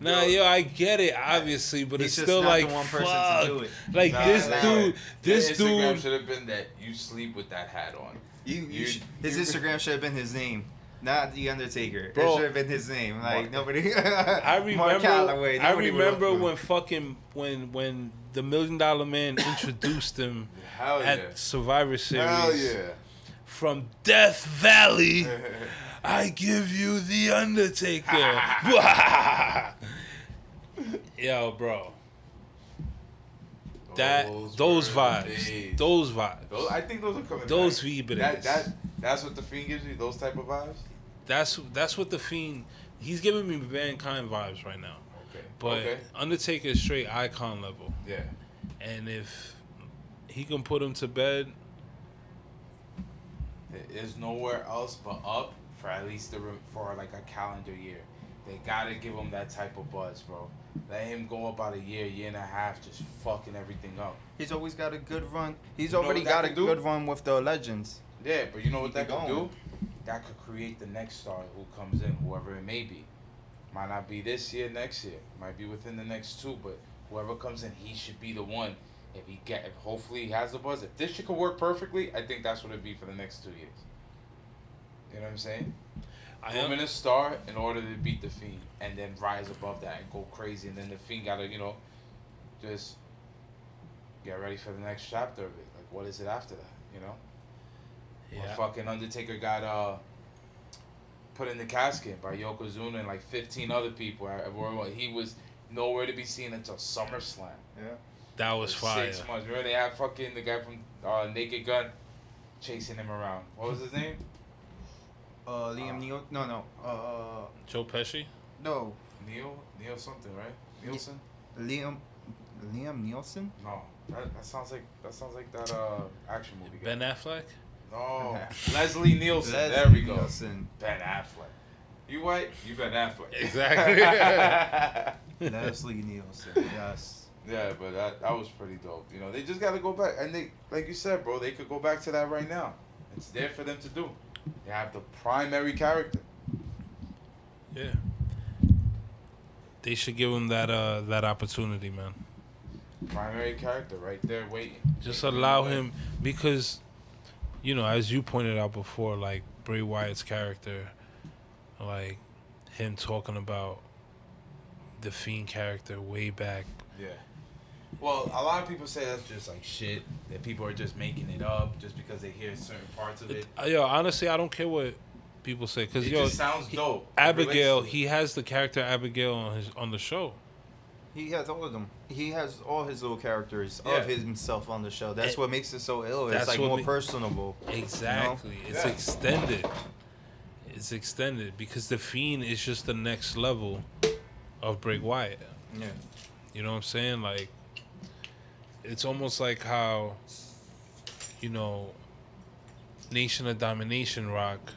Nah, yo, I get it, obviously, but
He's
it's
just
still
not
like,
the one person to
fuck.
do it.
Like
Nah,
this
nah.
dude, this
Your Instagram
dude.
should have been that you sleep with that hat on.
You, you
You-
sh- his
you-
Instagram should have been his name, not the Undertaker.
Bro.
it should have been his name. Like
Mark-
nobody.
I
Mark
remember.
Calaway,
I
nobody would-
remember when fucking when when the Million Dollar Man introduced him
Hell
at. Survivor Series.
Hell yeah.
From Death Valley, I give you the Undertaker. Yo, bro, that those
were
vibes,
days.
those vibes.
Those- I think those are coming.
Those
back.
vibras.
That, that that's what the fiend gives you. Those type of vibes.
That's that's what the fiend. He's giving me mankind vibes right now.
Okay.
But
okay.
Undertaker is straight icon level,
Yeah.
and if he can put him to bed,
There is nowhere else but up for at least the re- for like a calendar year. They gotta give him that type of buzz, bro. Let him go about a year, year and a half, just fucking everything up.
He's always got a good run. He's
You know
already
what that
got a
do?
good run with the legends.
Yeah, but you know what that could do? That could create the next star who comes in, whoever it may be. Might not be this year, next year. Might be within the next two, but whoever comes in, he should be the one. If he get, if hopefully he has the buzz. If this shit could work perfectly, I think that's what it'd be for the next two years. You know what I'm saying?
I am
in a star in order to beat the fiend, and then rise above that and go crazy, and then the fiend gotta, you know, just get ready for the next chapter of it. Like, what is it after that? You know? When
yeah.
fucking Undertaker got uh put in the casket by Yokozuna and like 15 other people. at He was nowhere to be seen until SummerSlam.
Yeah.
That was fire.
Six months. Remember they had fucking the guy from uh, Naked Gun chasing him around. What was his name?
Uh, Liam
Uh,
Neal. No, no. Uh,
Joe Pesci.
no.
Neil? Neil something, right? Nielsen?
Liam. Liam Nielsen.
No. That, that sounds like that sounds like that uh action movie guy.
Ben Affleck.
no. Leslie Nielsen. there we go.
Nielsen.
Ben Affleck. You white? You Ben Affleck.
Exactly.
Leslie Nielsen. Yes.
Yeah, but that that was pretty dope. You know, they just got to go back, and they, like you said, bro, they could go back to that right now. It's there for them to do. They have the primary character.
Yeah. They should give him that uh that opportunity, man.
Primary character right there waiting.
Just allow him because, you know, as you pointed out before, like Bray Wyatt's character, like him talking about the Fiend character way back.
Yeah. Well, a lot of people say that's just like shit. That people are just making it up just because they hear certain parts of it.
Uh, Yo, honestly, I don't care what people say because
It
yo,
just sounds
he-
dope. It
Abigail,
relates to it.
he has the character Abigail on his on the show.
He has all of them. He has all his little characters
Yeah.
of himself on the show. That's
It-
what makes it so ill. It's like more
ma-
personable.
Exactly. It's
Yeah.
extended. It's extended because the Fiend is just the next level of Bray Wyatt.
Yeah.
You know what I'm saying? Like, it's almost like how, you know, Nation of Domination Rock,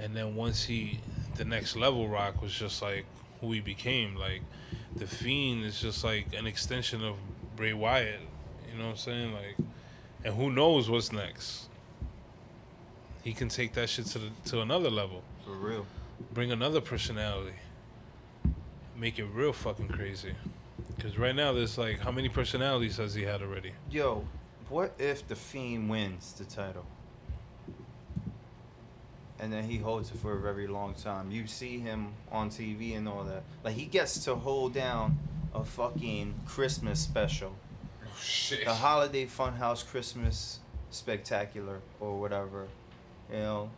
and then once he, the next level Rock was just like who he became. Like, the Fiend is just like an extension of Bray Wyatt. You know what I'm saying? Like, and who knows what's next? He can take that shit to the, to another level
For real.
bring another personality, make it real fucking crazy. Because right now, there's like, how many personalities has he had already?
Yo, what if the Fiend wins the title? And then he holds it for a very long time. You see him on TV and all that. Like he gets to hold down a fucking Christmas special.
Oh, shit.
The holiday funhouse Christmas spectacular or whatever. You know.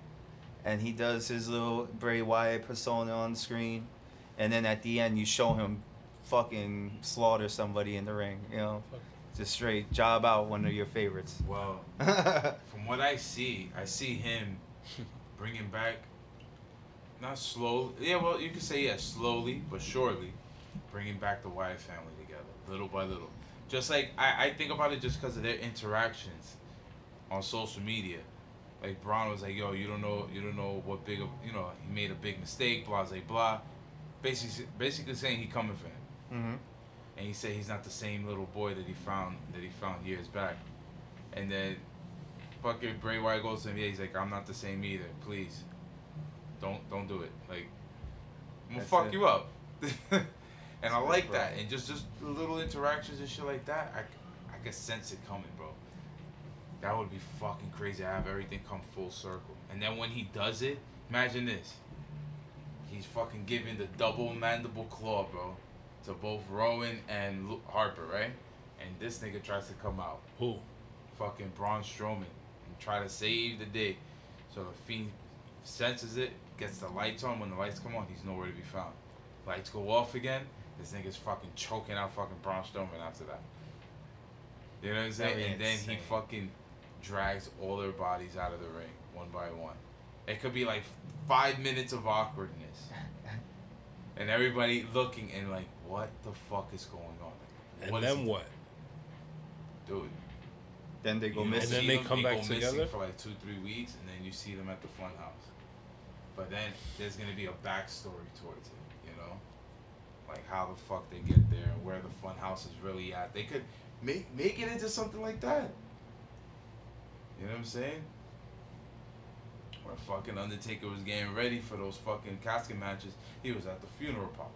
And he does his little Bray Wyatt persona on the screen. And then at the end you show him fucking slaughter somebody in the ring, you know. Just straight job out one of your favorites.
Well, from what I see, I see him bringing back, not slow. Yeah, well, you could say yeah, slowly but surely, bringing back the Wyatt family together, little by little. Just like I, I think about it, just because of their interactions on social media. Like Braun was like, "Yo, you don't know, you don't know what big of, you know, he made a big mistake, blah blah blah." Basically, basically saying he coming for him
mm-hmm.
and he said he's not the same little boy that he found that he found years back. And then fucking Bray Wyatt goes to him, yeah, he's like, I'm not the same either. Please, don't don't do it. Like, I'm gonna
That's
fuck
it.
you up. and I
That's it,
like
bro.
that, and just just little interactions and shit like that. I I can sense it coming, bro. That would be fucking crazy. I have everything come full circle, and then when he does it, imagine this. He's fucking giving the double mandible claw, bro, to both Rowan and Lu- Harper, right? And this nigga tries to come out,
Who?
fucking Braun Strowman, and try to save the day. So the Fiend senses it, gets the lights on. When the lights come on, he's nowhere to be found. Lights go off again. This nigga's fucking choking out fucking Braun Strowman after that. You know what I'm saying? And then he fucking drags all their bodies out of the ring one by one. It could be like five minutes of awkwardness. And everybody looking and like, what the fuck is going on? Like,
And
what is
then what?
Dude.
Then they go
you
missing.
then they
them,
come back
go missing
together?
for like two, three weeks, and then you see them at the fun house. but then there's gonna be a backstory towards it, you know, like how the fuck they get there and where the fun house is really at. They could make make it into something like that. You know what I'm saying? Where fucking Undertaker was getting ready for those fucking casket matches, he was at the funeral parlor,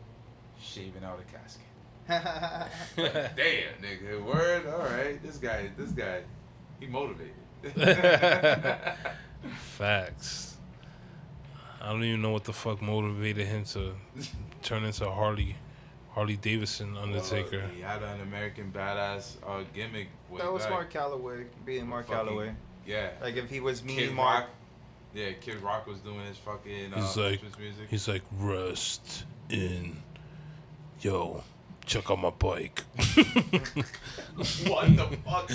shaving out a casket. Like, damn, nigga, word. All right, this guy, this guy, he motivated.
Facts. I don't even know what the fuck motivated him to turn into Harley, Harley Davidson Undertaker.
Well, he had an American badass uh, gimmick. way
That was
back.
Mark Calaway being Mark
Fucking-
Calaway.
Yeah.
Like if he was me,
Kid
Mark.
Rock. Yeah, Kid Rock was doing his fucking uh,
He's like,
entrance music.
he's like, rest in, yo, check out my bike.
what the fuck?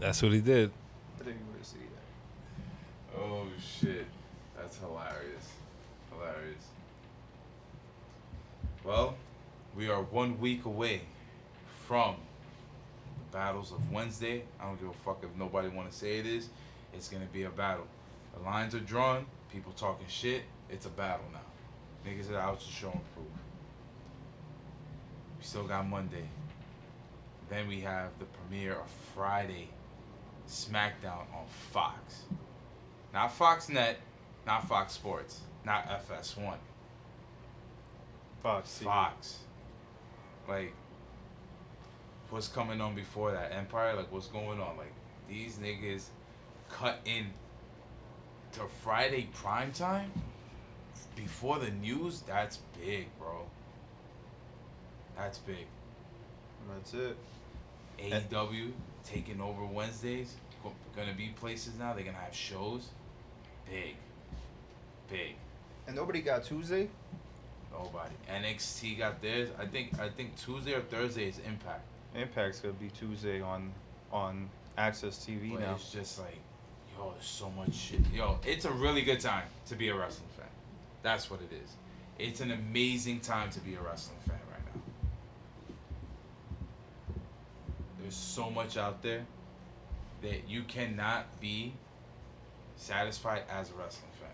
That's what he did.
I didn't really see that.
Oh shit, that's hilarious, hilarious. Well, we are one week away from the battles of Wednesday. I don't give a fuck if nobody want to say it is. It's gonna be a battle. The lines are drawn. People talking shit. It's a battle now. Niggas are out to show and prove. We still got Monday. Then we have the premiere of Friday SmackDown on Fox. Not Fox Net, not Fox Sports, not FS1.
Fox.
Fox. Like, what's coming on before that? Empire? Like, what's going on? Like, these niggas cut in to Friday prime time before the news? That's big, bro. That's big.
That's it.
AEW taking over Wednesdays. Go- Gonna be places now. They're gonna have shows. Big. Big.
And nobody got Tuesday.
Nobody. NXT got theirs. I think I think Tuesday or Thursday is Impact.
Impact's gonna be Tuesday on on AXS TV
But
now.
it's just like, yo, there's so much shit. Yo, it's a really good time to be a wrestling fan. That's what it is. It's an amazing time to be a wrestling fan right now. There's so much out there that you cannot be satisfied as a wrestling fan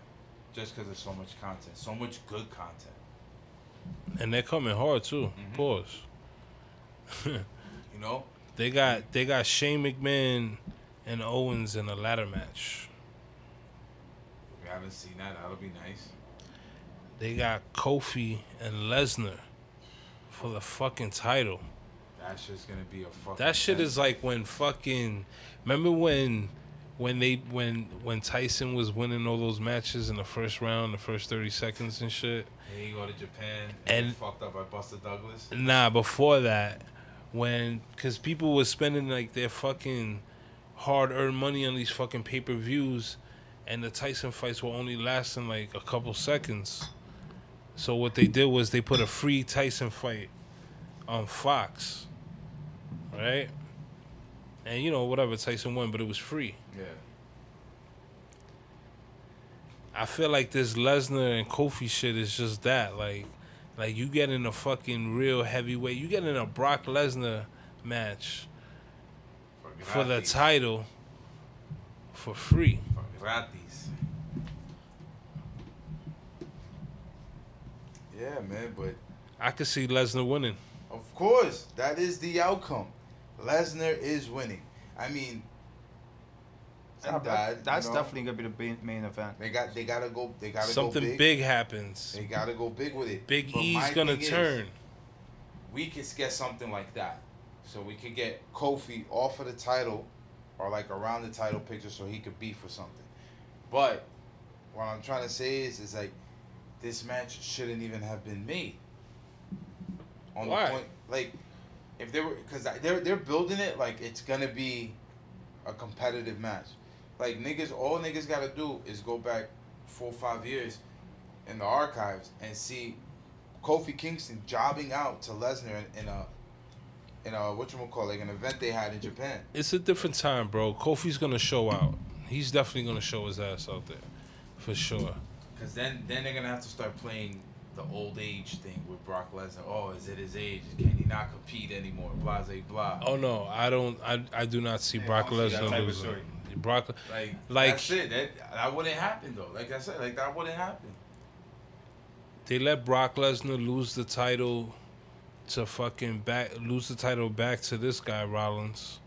just because there's so much content, so much good content.
And they're coming hard too.
Mhm.
Pause.
You know?
They got they got Shane McMahon and Owens in a ladder match.
We haven't seen that. That'll be nice.
They got Kofi and Lesnar for the fucking title.
That shit's gonna be a fucking.
That shit is like when fucking remember when when they when when Tyson was winning all those matches in the first round, the first 30 seconds and shit.
Then you go to Japan and,
And-
fucked up by Buster Douglas.
Nah, before that, when because people were spending like their fucking hard earned money on these fucking pay per views, and the Tyson fights were only lasting like a couple seconds. So what they did was they put a free Tyson fight on Fox, right? And you know whatever Tyson won, but it was free.
Yeah.
I feel like this Lesnar and Kofi shit is just that. Like, like you get in a fucking real heavyweight. You get in a Brock Lesnar match for the title for free.
For gratis. Yeah, man, but
I could see Lesnar winning.
of course that is the outcome. Lesnar is winning. I mean,
And that-
bad.
that's
you know?
definitely gonna be the main, main event.
They got. They gotta go. They gotta
Something
go big.
big. happens.
They gotta go big with it.
Big
But
E's gonna
thing is,
turn.
we could get something like that. So we could get Kofi off of the title or like around the title picture so he could beef for something. But what I'm trying to say is is like this match shouldn't even have been made. On
Why?
the point like if they were cuz they're they're building it like it's going to be a competitive match. Like niggas all niggas got to do is go back 4 or 5 years in the archives and see Kofi Kingston jobbing out to Lesnar in, in a in a what you call like an event they had in Japan.
It's a different time, bro. Kofi's gonna show out. He's definitely gonna show his ass out there, for sure.
Cause then then they're gonna have to start playing the old age thing with Brock Lesnar. Oh, is it his age? Can he not compete anymore? Blah blah blah.
Oh no, I don't. I I do not see Brock
don't see that
Lesnar losing. Brock.
Like,
Like-
that's it. That that wouldn't happen though. Like I said, like that wouldn't happen.
They let Brock Lesnar lose the title to fucking back lose the title back to this guy Rollins.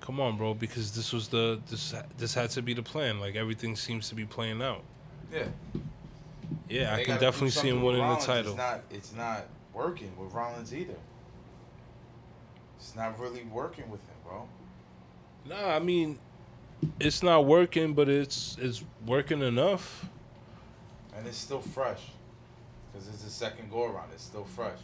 Come on, bro, because this was the this this had to be the plan. Like everything seems to be playing out.
Yeah.
Yeah, I can definitely see him winning the title.
It's not. It's not working with Rollins either. It's not really working with him, bro.
Nah, I mean, it's not working, but it's it's working enough.
And it's still fresh. Because it's the second go around. It's still fresh.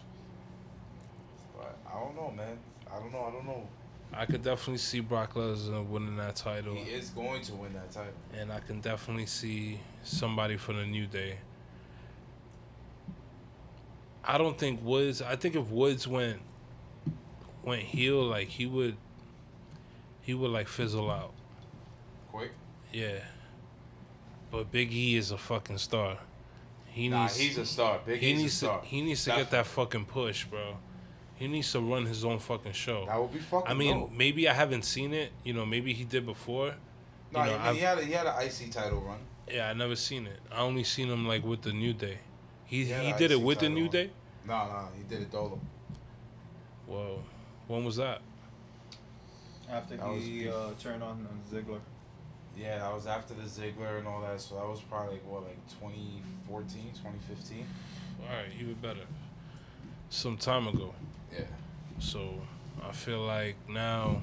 But I don't know, man. I don't know. I don't know.
I could definitely see Brock Lesnar winning that title,
He is going to win that title.
and I can definitely see somebody from the New Day. I don't think Woods. I think if Woods went went heel, like he would, he would like fizzle out.
Quick.
Yeah. But Big E is a fucking star. He
Nah,
needs.
he's a star. Big
he
E's
needs
a star.
to. He needs to get that fucking push, bro. He needs to run his own fucking show.
That would be fucking
I mean,
dope.
maybe I haven't seen it. You know, maybe he did before.
No,
you know,
I mean, he had a, he had an IC title run.
Yeah, I never seen it. I only seen him like with the New Day. He
Yeah,
he did it with the New
on.
Day.
No, no, he did it solo.
Whoa, when was that?
After
That
he
bef-
uh, turned on Ziggler.
Yeah, that was after the Ziggler and all that. So that was probably like, what, like 2014, 2015?
All right, even better. Some time ago.
Yeah.
So I feel like now.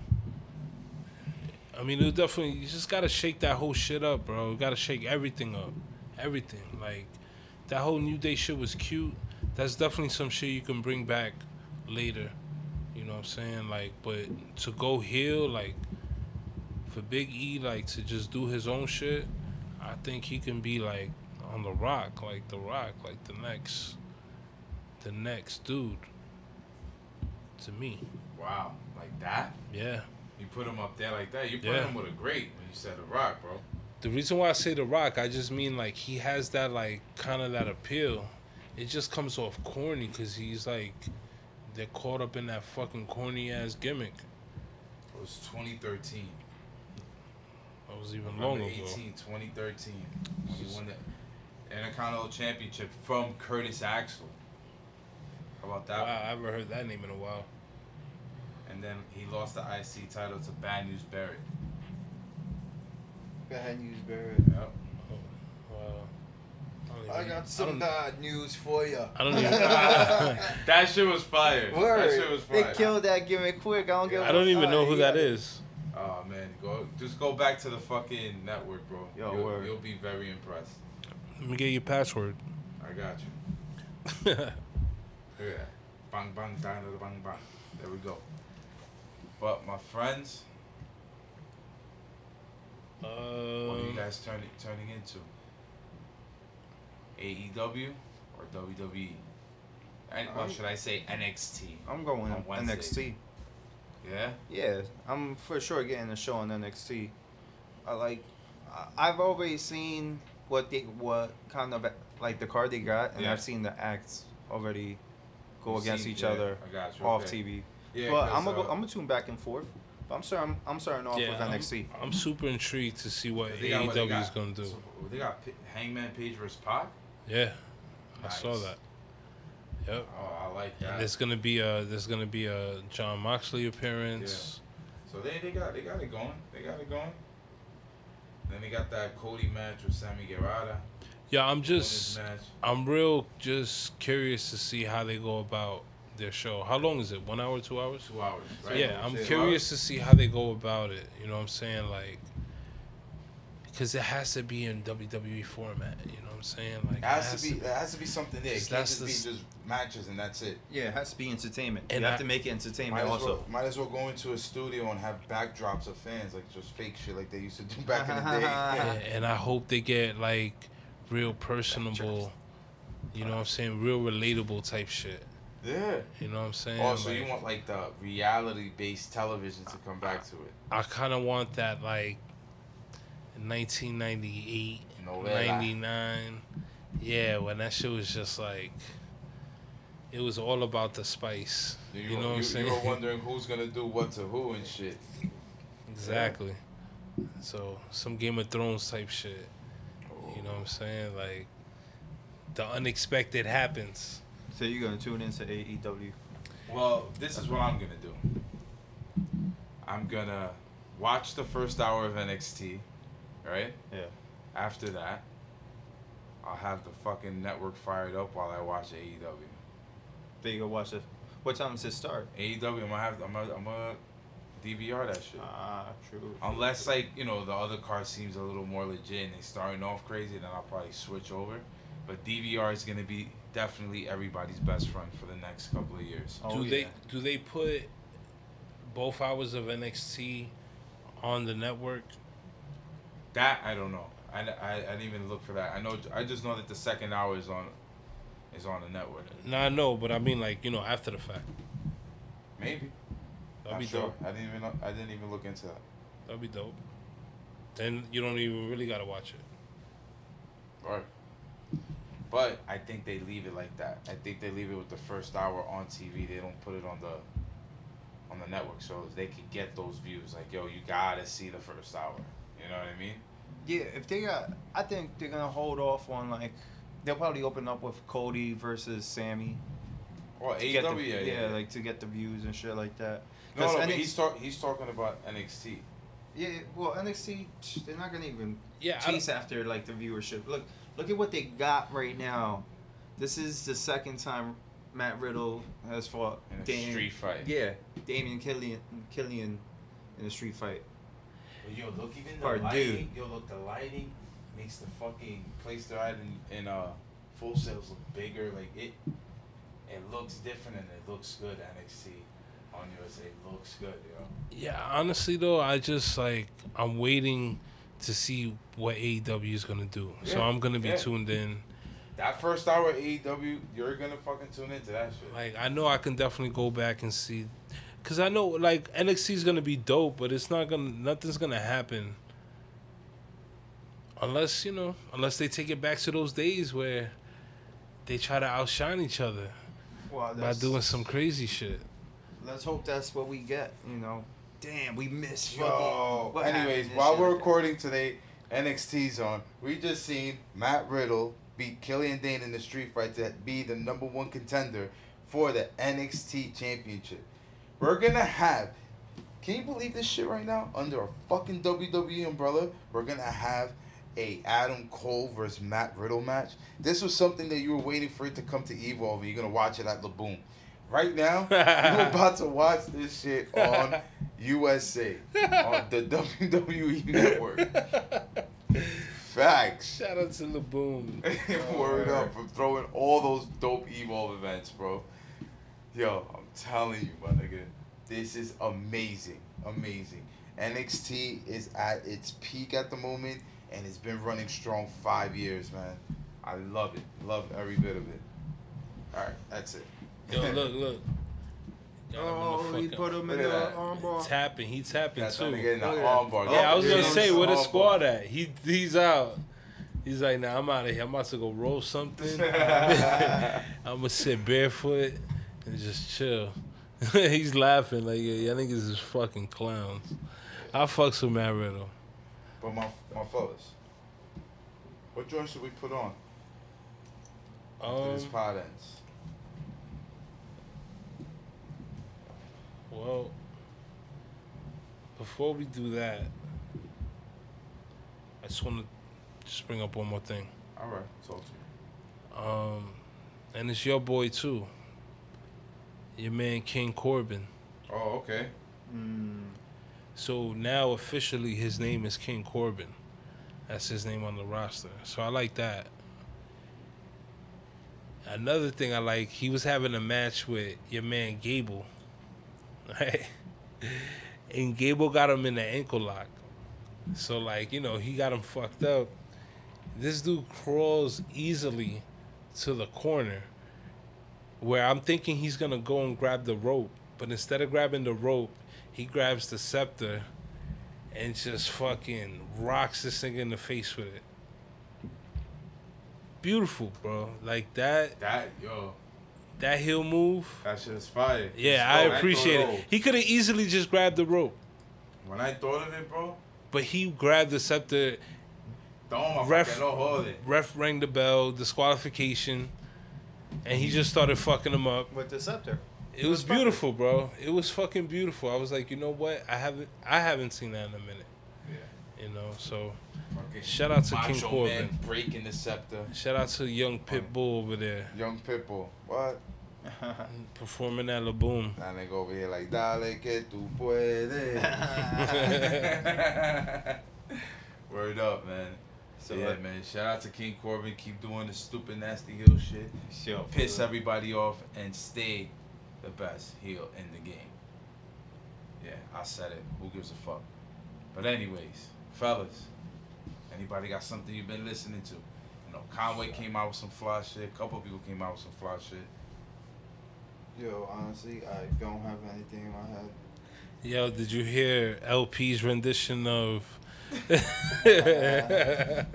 I mean, it definitely you just gotta shake that whole shit up, bro. You gotta shake everything up, everything. Like that whole New Day shit was cute. That's definitely some shit you can bring back later. You know what I'm saying? Like, but to go heel, like for Big E, like to just do his own shit, I think he can be like on the Rock, like the Rock, like the next, the next dude. To me,
Wow. Like that?
yeah.
You put him up there like that. You put
Yeah.
him with a great when you said The Rock, bro.
The reason why I say The Rock, I just mean like he has that like kind of that appeal. It just comes off corny because he's like they're caught up in that fucking corny ass gimmick.
It was 2013.
That was even long
November
ago.
18, 2013. When he won the Intercontinental Championship from Curtis Axel. How about that?
Wow, I haven't heard that name in a while.
And then he lost the IC title to Bad News Barrett.
Go ahead and use Barrett.
Yep.
Oh, wow. don't
I got some
don't,
bad news for you.
I don't even.
That shit was fire.
Word.
That shit was
They killed that gimmick quick. I don't give.
I don't even know who
He
that
it.
is.
Oh man, go just go back to the fucking network, bro.
Yo,
you'll,
word.
you'll be very impressed.
Let me get your password.
I got you. Look at that. Bang bang down to the bang bang. There we go. But my friends, what are you
Um,
guys turning turning into? AEW or WWE? And, well,
I'm-
should I say NXT?
I'm going
On Wednesday.
NXT.
Yeah.
Yeah, I'm for sure getting a show on NXT. I like. I- I've already seen what they what kind of like the card they got, and
Yeah.
I've seen the acts already go
You've
against
seen-
each
yeah,
other
you,
off
okay.
TV.
Yeah.
but
'cause,
I'm gonna go,
uh,
I'm gonna tune back and forth. But I'm starting I'm starting off
yeah,
with
I'm,
NXT.
I'm super intrigued to see what
they got
AEW is gonna do.
So, they got P- Hangman Page versus Pac.
Yeah, I saw that. Yep.
Oh, I like that.
And there's gonna be a there's gonna be a Jon Moxley appearance. Yeah.
So they, they got they got it going. They got it going. Then they got that Cody match with Sammy Guevara.
Yeah, I'm just. I'm real just curious to see how they go about their show. How long is it? One hour, two hours?
two hours. Right?
Yeah, I'm curious to see how they go about it. You know what I'm saying? Like, because it has to be in WWE format. You know what I'm saying? Like,
It has, to be. It has to be something there. It
Because
can't
that's
just
the
be just matches and that's it.
Yeah, it has to be entertainment.
And
you have to make it entertainment
as,
also.
well, might as well go into a studio and have backdrops of fans, like just fake shit, like they used to do back in the day.
and, and I hope they get like real personable. You know what I'm saying? Real relatable type shit.
Yeah.
You know what I'm saying?
Oh, so
Like,
you want like the reality-based television to come back to it?
I kind of want that like 1998,
Novela.
99. Yeah, when that shit was just like, it was all about the spice.
You,
You know what
you,
I'm saying?
you were wondering who's gonna do what to who and shit.
Exactly. So some Game of Thrones type shit. You know what I'm saying? Like the unexpected happens.
So you're gonna tune into AEW?
Well, this is what I'm gonna do. I'm gonna watch the first hour of NXT, right?
Yeah.
After that, I'll have the fucking network fired up while I watch AEW.
Then you go watch it. What time does it start?
AEW, I'm gonna have, I'm gonna, I'm gonna DVR that shit.
Ah, true.
Unless like you know the other card seems a little more legit and they starting off crazy, then I'll probably switch over. But DVR is gonna be definitely everybody's best friend for the next couple of years.
Oh,
do they do they put both hours of NXT on the network?
That I don't know. I, I, I didn't even look for that. I know I just know that the second hour is on is on the network.
No, I know, but I mean like, you know, after the fact.
Maybe.
That'd
Not
be
sure.
dope.
I didn't even I didn't even look into that.
That'd be dope. Then you don't even really gotta watch it.
Right. But I think they leave it like that. I think they leave it with the first hour on TV. They don't put it on the on the network so they can get those views. Like, yo, you gotta see the first hour. You know what I mean?
Yeah, if they got, I think they're gonna hold off on like, they'll probably open up with Cody versus Sammy.
Or
to get
AEW,
the-
yeah, yeah,
like to get the views and shit like that.
No,
'Cause
no, but
NXT
he's talk, he's talking about NXT.
Yeah, well, NXT, they're not gonna even
Yeah,
chase after like the viewership. Look, look at what they got right now. This is the second time Matt Riddle has fought
In a
Damian-
street fight.
Yeah, Damian Killian, Killian in a street fight.
But yo, look even the
Or
lighting. Yo, look the lighting makes the fucking place they're at in, in uh Full Sail's look bigger. Like it, it looks different and it looks good. NXT on USA looks good, yo.
Yeah, honestly though, I just like I'm waiting to see what AEW is gonna do. So I'm gonna be
yeah.
tuned in.
That first hour of AEW, you're gonna fucking tune into that shit.
Like I know I can definitely go back and see, cause I know like NXT is gonna be dope, but it's not gonna nothing's gonna happen unless you know unless they take it back to those days where they try to outshine each other
Well,
by doing some crazy shit.
Let's hope that's what we get. You know, damn, we missed.
Yo,
fucking-
anyways, while we're recording today, NXT's on. We just seen Matt Riddle beat Killian Dain in the street fight to be the number one contender for the NXT championship. We're gonna have. Can you believe this shit right now? Under a fucking WWE umbrella, we're gonna have a Adam Cole versus Matt Riddle match. This was something that you were waiting for it to come to Evolve, and you're gonna watch it at the Boom. Right now, you're about to watch this shit on USA on the WWE network. Facts.
Shout out to La Boom.
Word up for throwing all those dope Evolve events, bro. Yo, I'm telling you, my nigga, this is amazing, amazing. NXT is at its peak at the moment, and it's been running strong five years, man. I love it, love every bit of it. All right, that's it.
Yo, look, look.
Oh, he put him in the
at that.
armbar.
tapping. He tapping
That's
too.
trying to get in the
Look at that.
armbar.
Yeah, I was gonna say where the
Armbar.
squad at. He he's out. He's like, nah, I'm out of here. I'm about to go roll something. I'm gonna sit barefoot and just chill. he's laughing like, yeah, y'all niggas is fucking clowns. I fucks with Matt Riddle.
But my my fellas, what joint should we put on after
Um,
this pod ends?
Well, before we do that, I just want to just bring up one more thing.
All right, talk to me.
Um, and it's your boy too. Your man King Corbin.
Oh, okay.
Mm,
So now officially his name is King Corbin. That's his name on the roster. So I like that. Another thing I like, he was having a match with your man Gable. Right? And Gable got him in the ankle lock. So like, you know, he got him fucked up. This dude crawls easily to the corner where I'm thinking he's gonna go and grab the rope, but instead of grabbing the rope, he grabs the scepter and just fucking rocks this thing in the face with it. Beautiful, bro. Like that
That yo,
that heel move.
that shit is fire.
Yeah,
Let's
I appreciate
thought,
it. He could have easily just grabbed the rope.
When I thought of it, bro,
but he grabbed the scepter.
Toma,
Ref-
pa' que no.
Ref rang the bell, disqualification, and he just started fucking him up.
With the scepter.
It was beautiful, bro. It was fucking beautiful. I was like, you know what? I haven't I haven't seen that in a minute.
Yeah.
You know, so
Fucking
Shout out to King Corbin.
Breaking the scepter.
shout out to young Pitbull over there
Young Pitbull. What?
performing at La Boom.
That nigga over here like, dale que tú puedes. Word up, man.
So
yeah,
like,
man. Shout out to King Corbin. Keep doing the stupid, nasty heel shit.
sure,
Piss
for-
everybody off and stay the best heel in the game. Yeah, I said it. Who gives a fuck? But anyways, fellas, anybody got something you've been listening to? You know, Conway came out with some fly shit. A couple people came out with some fly shit.
Yo, honestly, I don't have anything in my head.
Yo, did you hear LP's rendition of? yeah,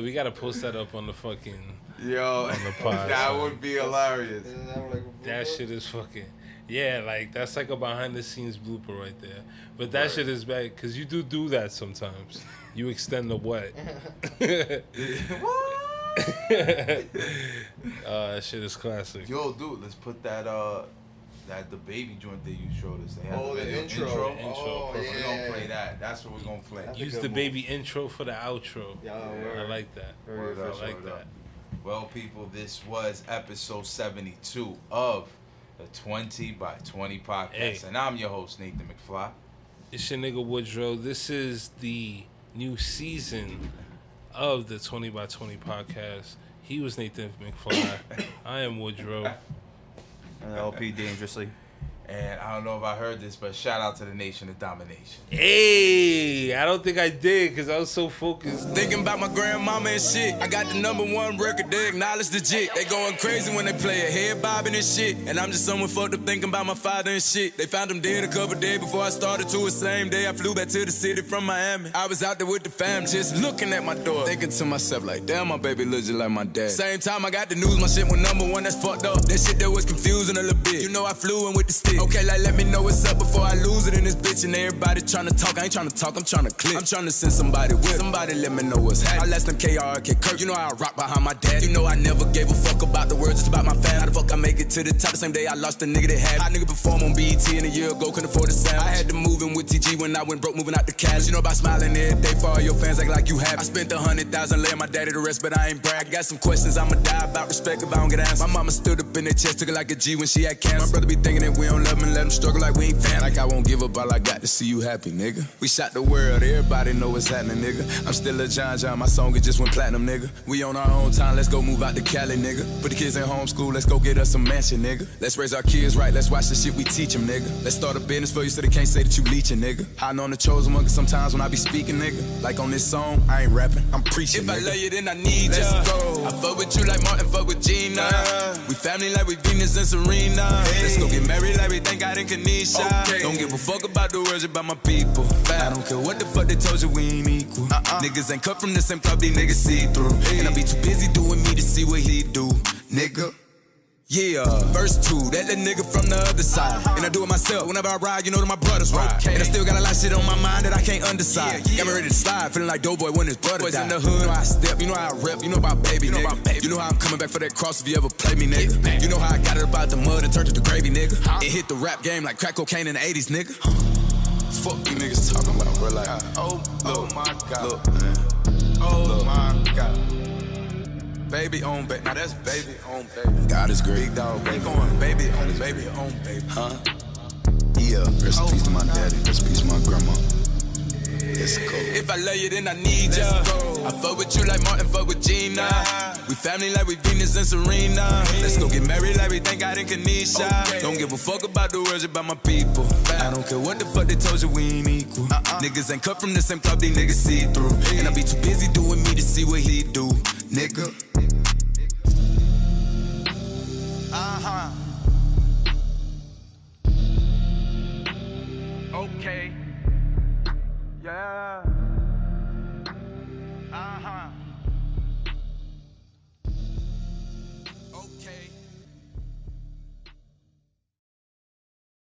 we gotta post that up on the fucking.
Yo,
On the pod,
that
son.
would be hilarious.
That like
That shit is fucking. Yeah, like that's like a behind the scenes blooper right there. But that
Right.
shit is bad because you do do that sometimes. You extend the what? uh, that shit is classic.
Yo, dude, let's put that uh, that the baby joint that you showed us. They had
Oh, the
video
intro.
intro.
Intro,
Oh,
perfect.
We're
yeah.
gonna play that. That's what we're gonna play.
That's
Use the
move.
baby intro for the outro.
Yeah,
I like that.
Word
I like
word
that.
Well, people, this was episode 72 of the 20 by 20 podcast.
Hey.
And I'm your host, Nathan McFly.
It's your nigga Woodrow. This is the new season of the 20 by 20 podcast. He was Nathan McFly. I am Woodrow.
And LP dangerously.
And I don't know if I heard this, but shout out to the Nation of Domination.
Hey, I don't think I did because I was so focused.
Thinking about my grandmama and shit. I got the number one record, they acknowledge the jit. They going crazy when they play it, head bobbing and shit. And I'm just someone fucked up thinking about my father and shit. They found him dead a couple days before I started to the same day. I flew back to the city from Miami. I was out there with the fam, just looking at my door. Thinking to myself, like, damn, my baby looks just like my dad. Same time I got the news, my shit went number one, that's fucked up. That shit that was confusing a little bit. You know I flew in with the stick. Okay, like let me know what's up before I lose it in this bitch. And everybody trying to talk. I ain't trying to talk, I'm trying to click. I'm trying to send somebody with. Somebody let me know what's happening. I last them KRK Kirk. You know I rock behind my dad. You know I never gave a fuck about the words, just about my fan. How the fuck I make it to the top the same day I lost the nigga that had. Hot nigga perform on BET in a year ago, couldn't afford the sound. I had to move in with TG when I went broke, moving out the cash. You know about smiling every day for all your fans, act like you have. I spent a hundred thousand laying my daddy to rest, but I ain't brag. I got some questions I'ma die about respect if I don't get answers. My mama stood up in the chest, took it like a G when she had cancer. My brother be thinking that we don't and let them struggle like we ain't fan. Like I won't give up all I got to see you happy, nigga. We shot the world, everybody know what's happening, nigga. I'm still a John John, my song it just went platinum, nigga. We on our own time, let's go move out to Cali, nigga. Put the kids in homeschool, let's go get us some mansion, nigga. Let's raise our kids right, let's watch the shit we teach them, nigga. Let's start a business for you so they can't say that you leeching, nigga. Hiding on the chosen one, 'cause sometimes when I be speaking, nigga. Like on this song, I ain't rapping, I'm preaching. If I love you, then I need let's ya. Go. I fuck with you like Martin, fuck with Gina. We family like we Venus and Serena. Let's go get married like thank God in Kanisha. Don't give a fuck about the words about my people. I don't care what the fuck they told you, we ain't equal. Uh-uh. Niggas ain't cut from the same club, these niggas see through. And I be too busy doing me to see what he do, nigga. Yeah, verse two, that the nigga from the other side. Uh-huh. And I do it myself. Whenever I ride, you know that my brothers ride. And I still got a lot of shit on my mind that I can't undecide. Got me ready to slide, feeling like Doughboy when his brother died. in the hood, you know how I step, you know how I rep, you know about baby, you know about baby. You know how I'm coming back for that cross if you ever play me, nigga. You know how I got it about the mud and turned it to gravy, nigga. And hit the rap game like crack cocaine in the 80s, nigga. Fuck you niggas talking about, bro. Like, oh, oh my god. Look, man. Oh my god. Baby on baby. Now that's baby on baby. God is great. Big dog. Baby going baby on baby on baby. Huh? Yeah. Rest in peace to my daddy. Rest in peace to my grandma. It's cool. If I love you, then I need ya. I fuck with you like Martin fuck with Gina. We family like we Venus and Serena. Let's go get married like we thank God in Kanisha. Don't give a fuck about the words about my people. I don't care what the fuck they told you, we ain't equal. Uh-uh. Niggas ain't cut from the same club, these niggas see through. And I be too busy doing me to see what he do, nigga. Uh huh.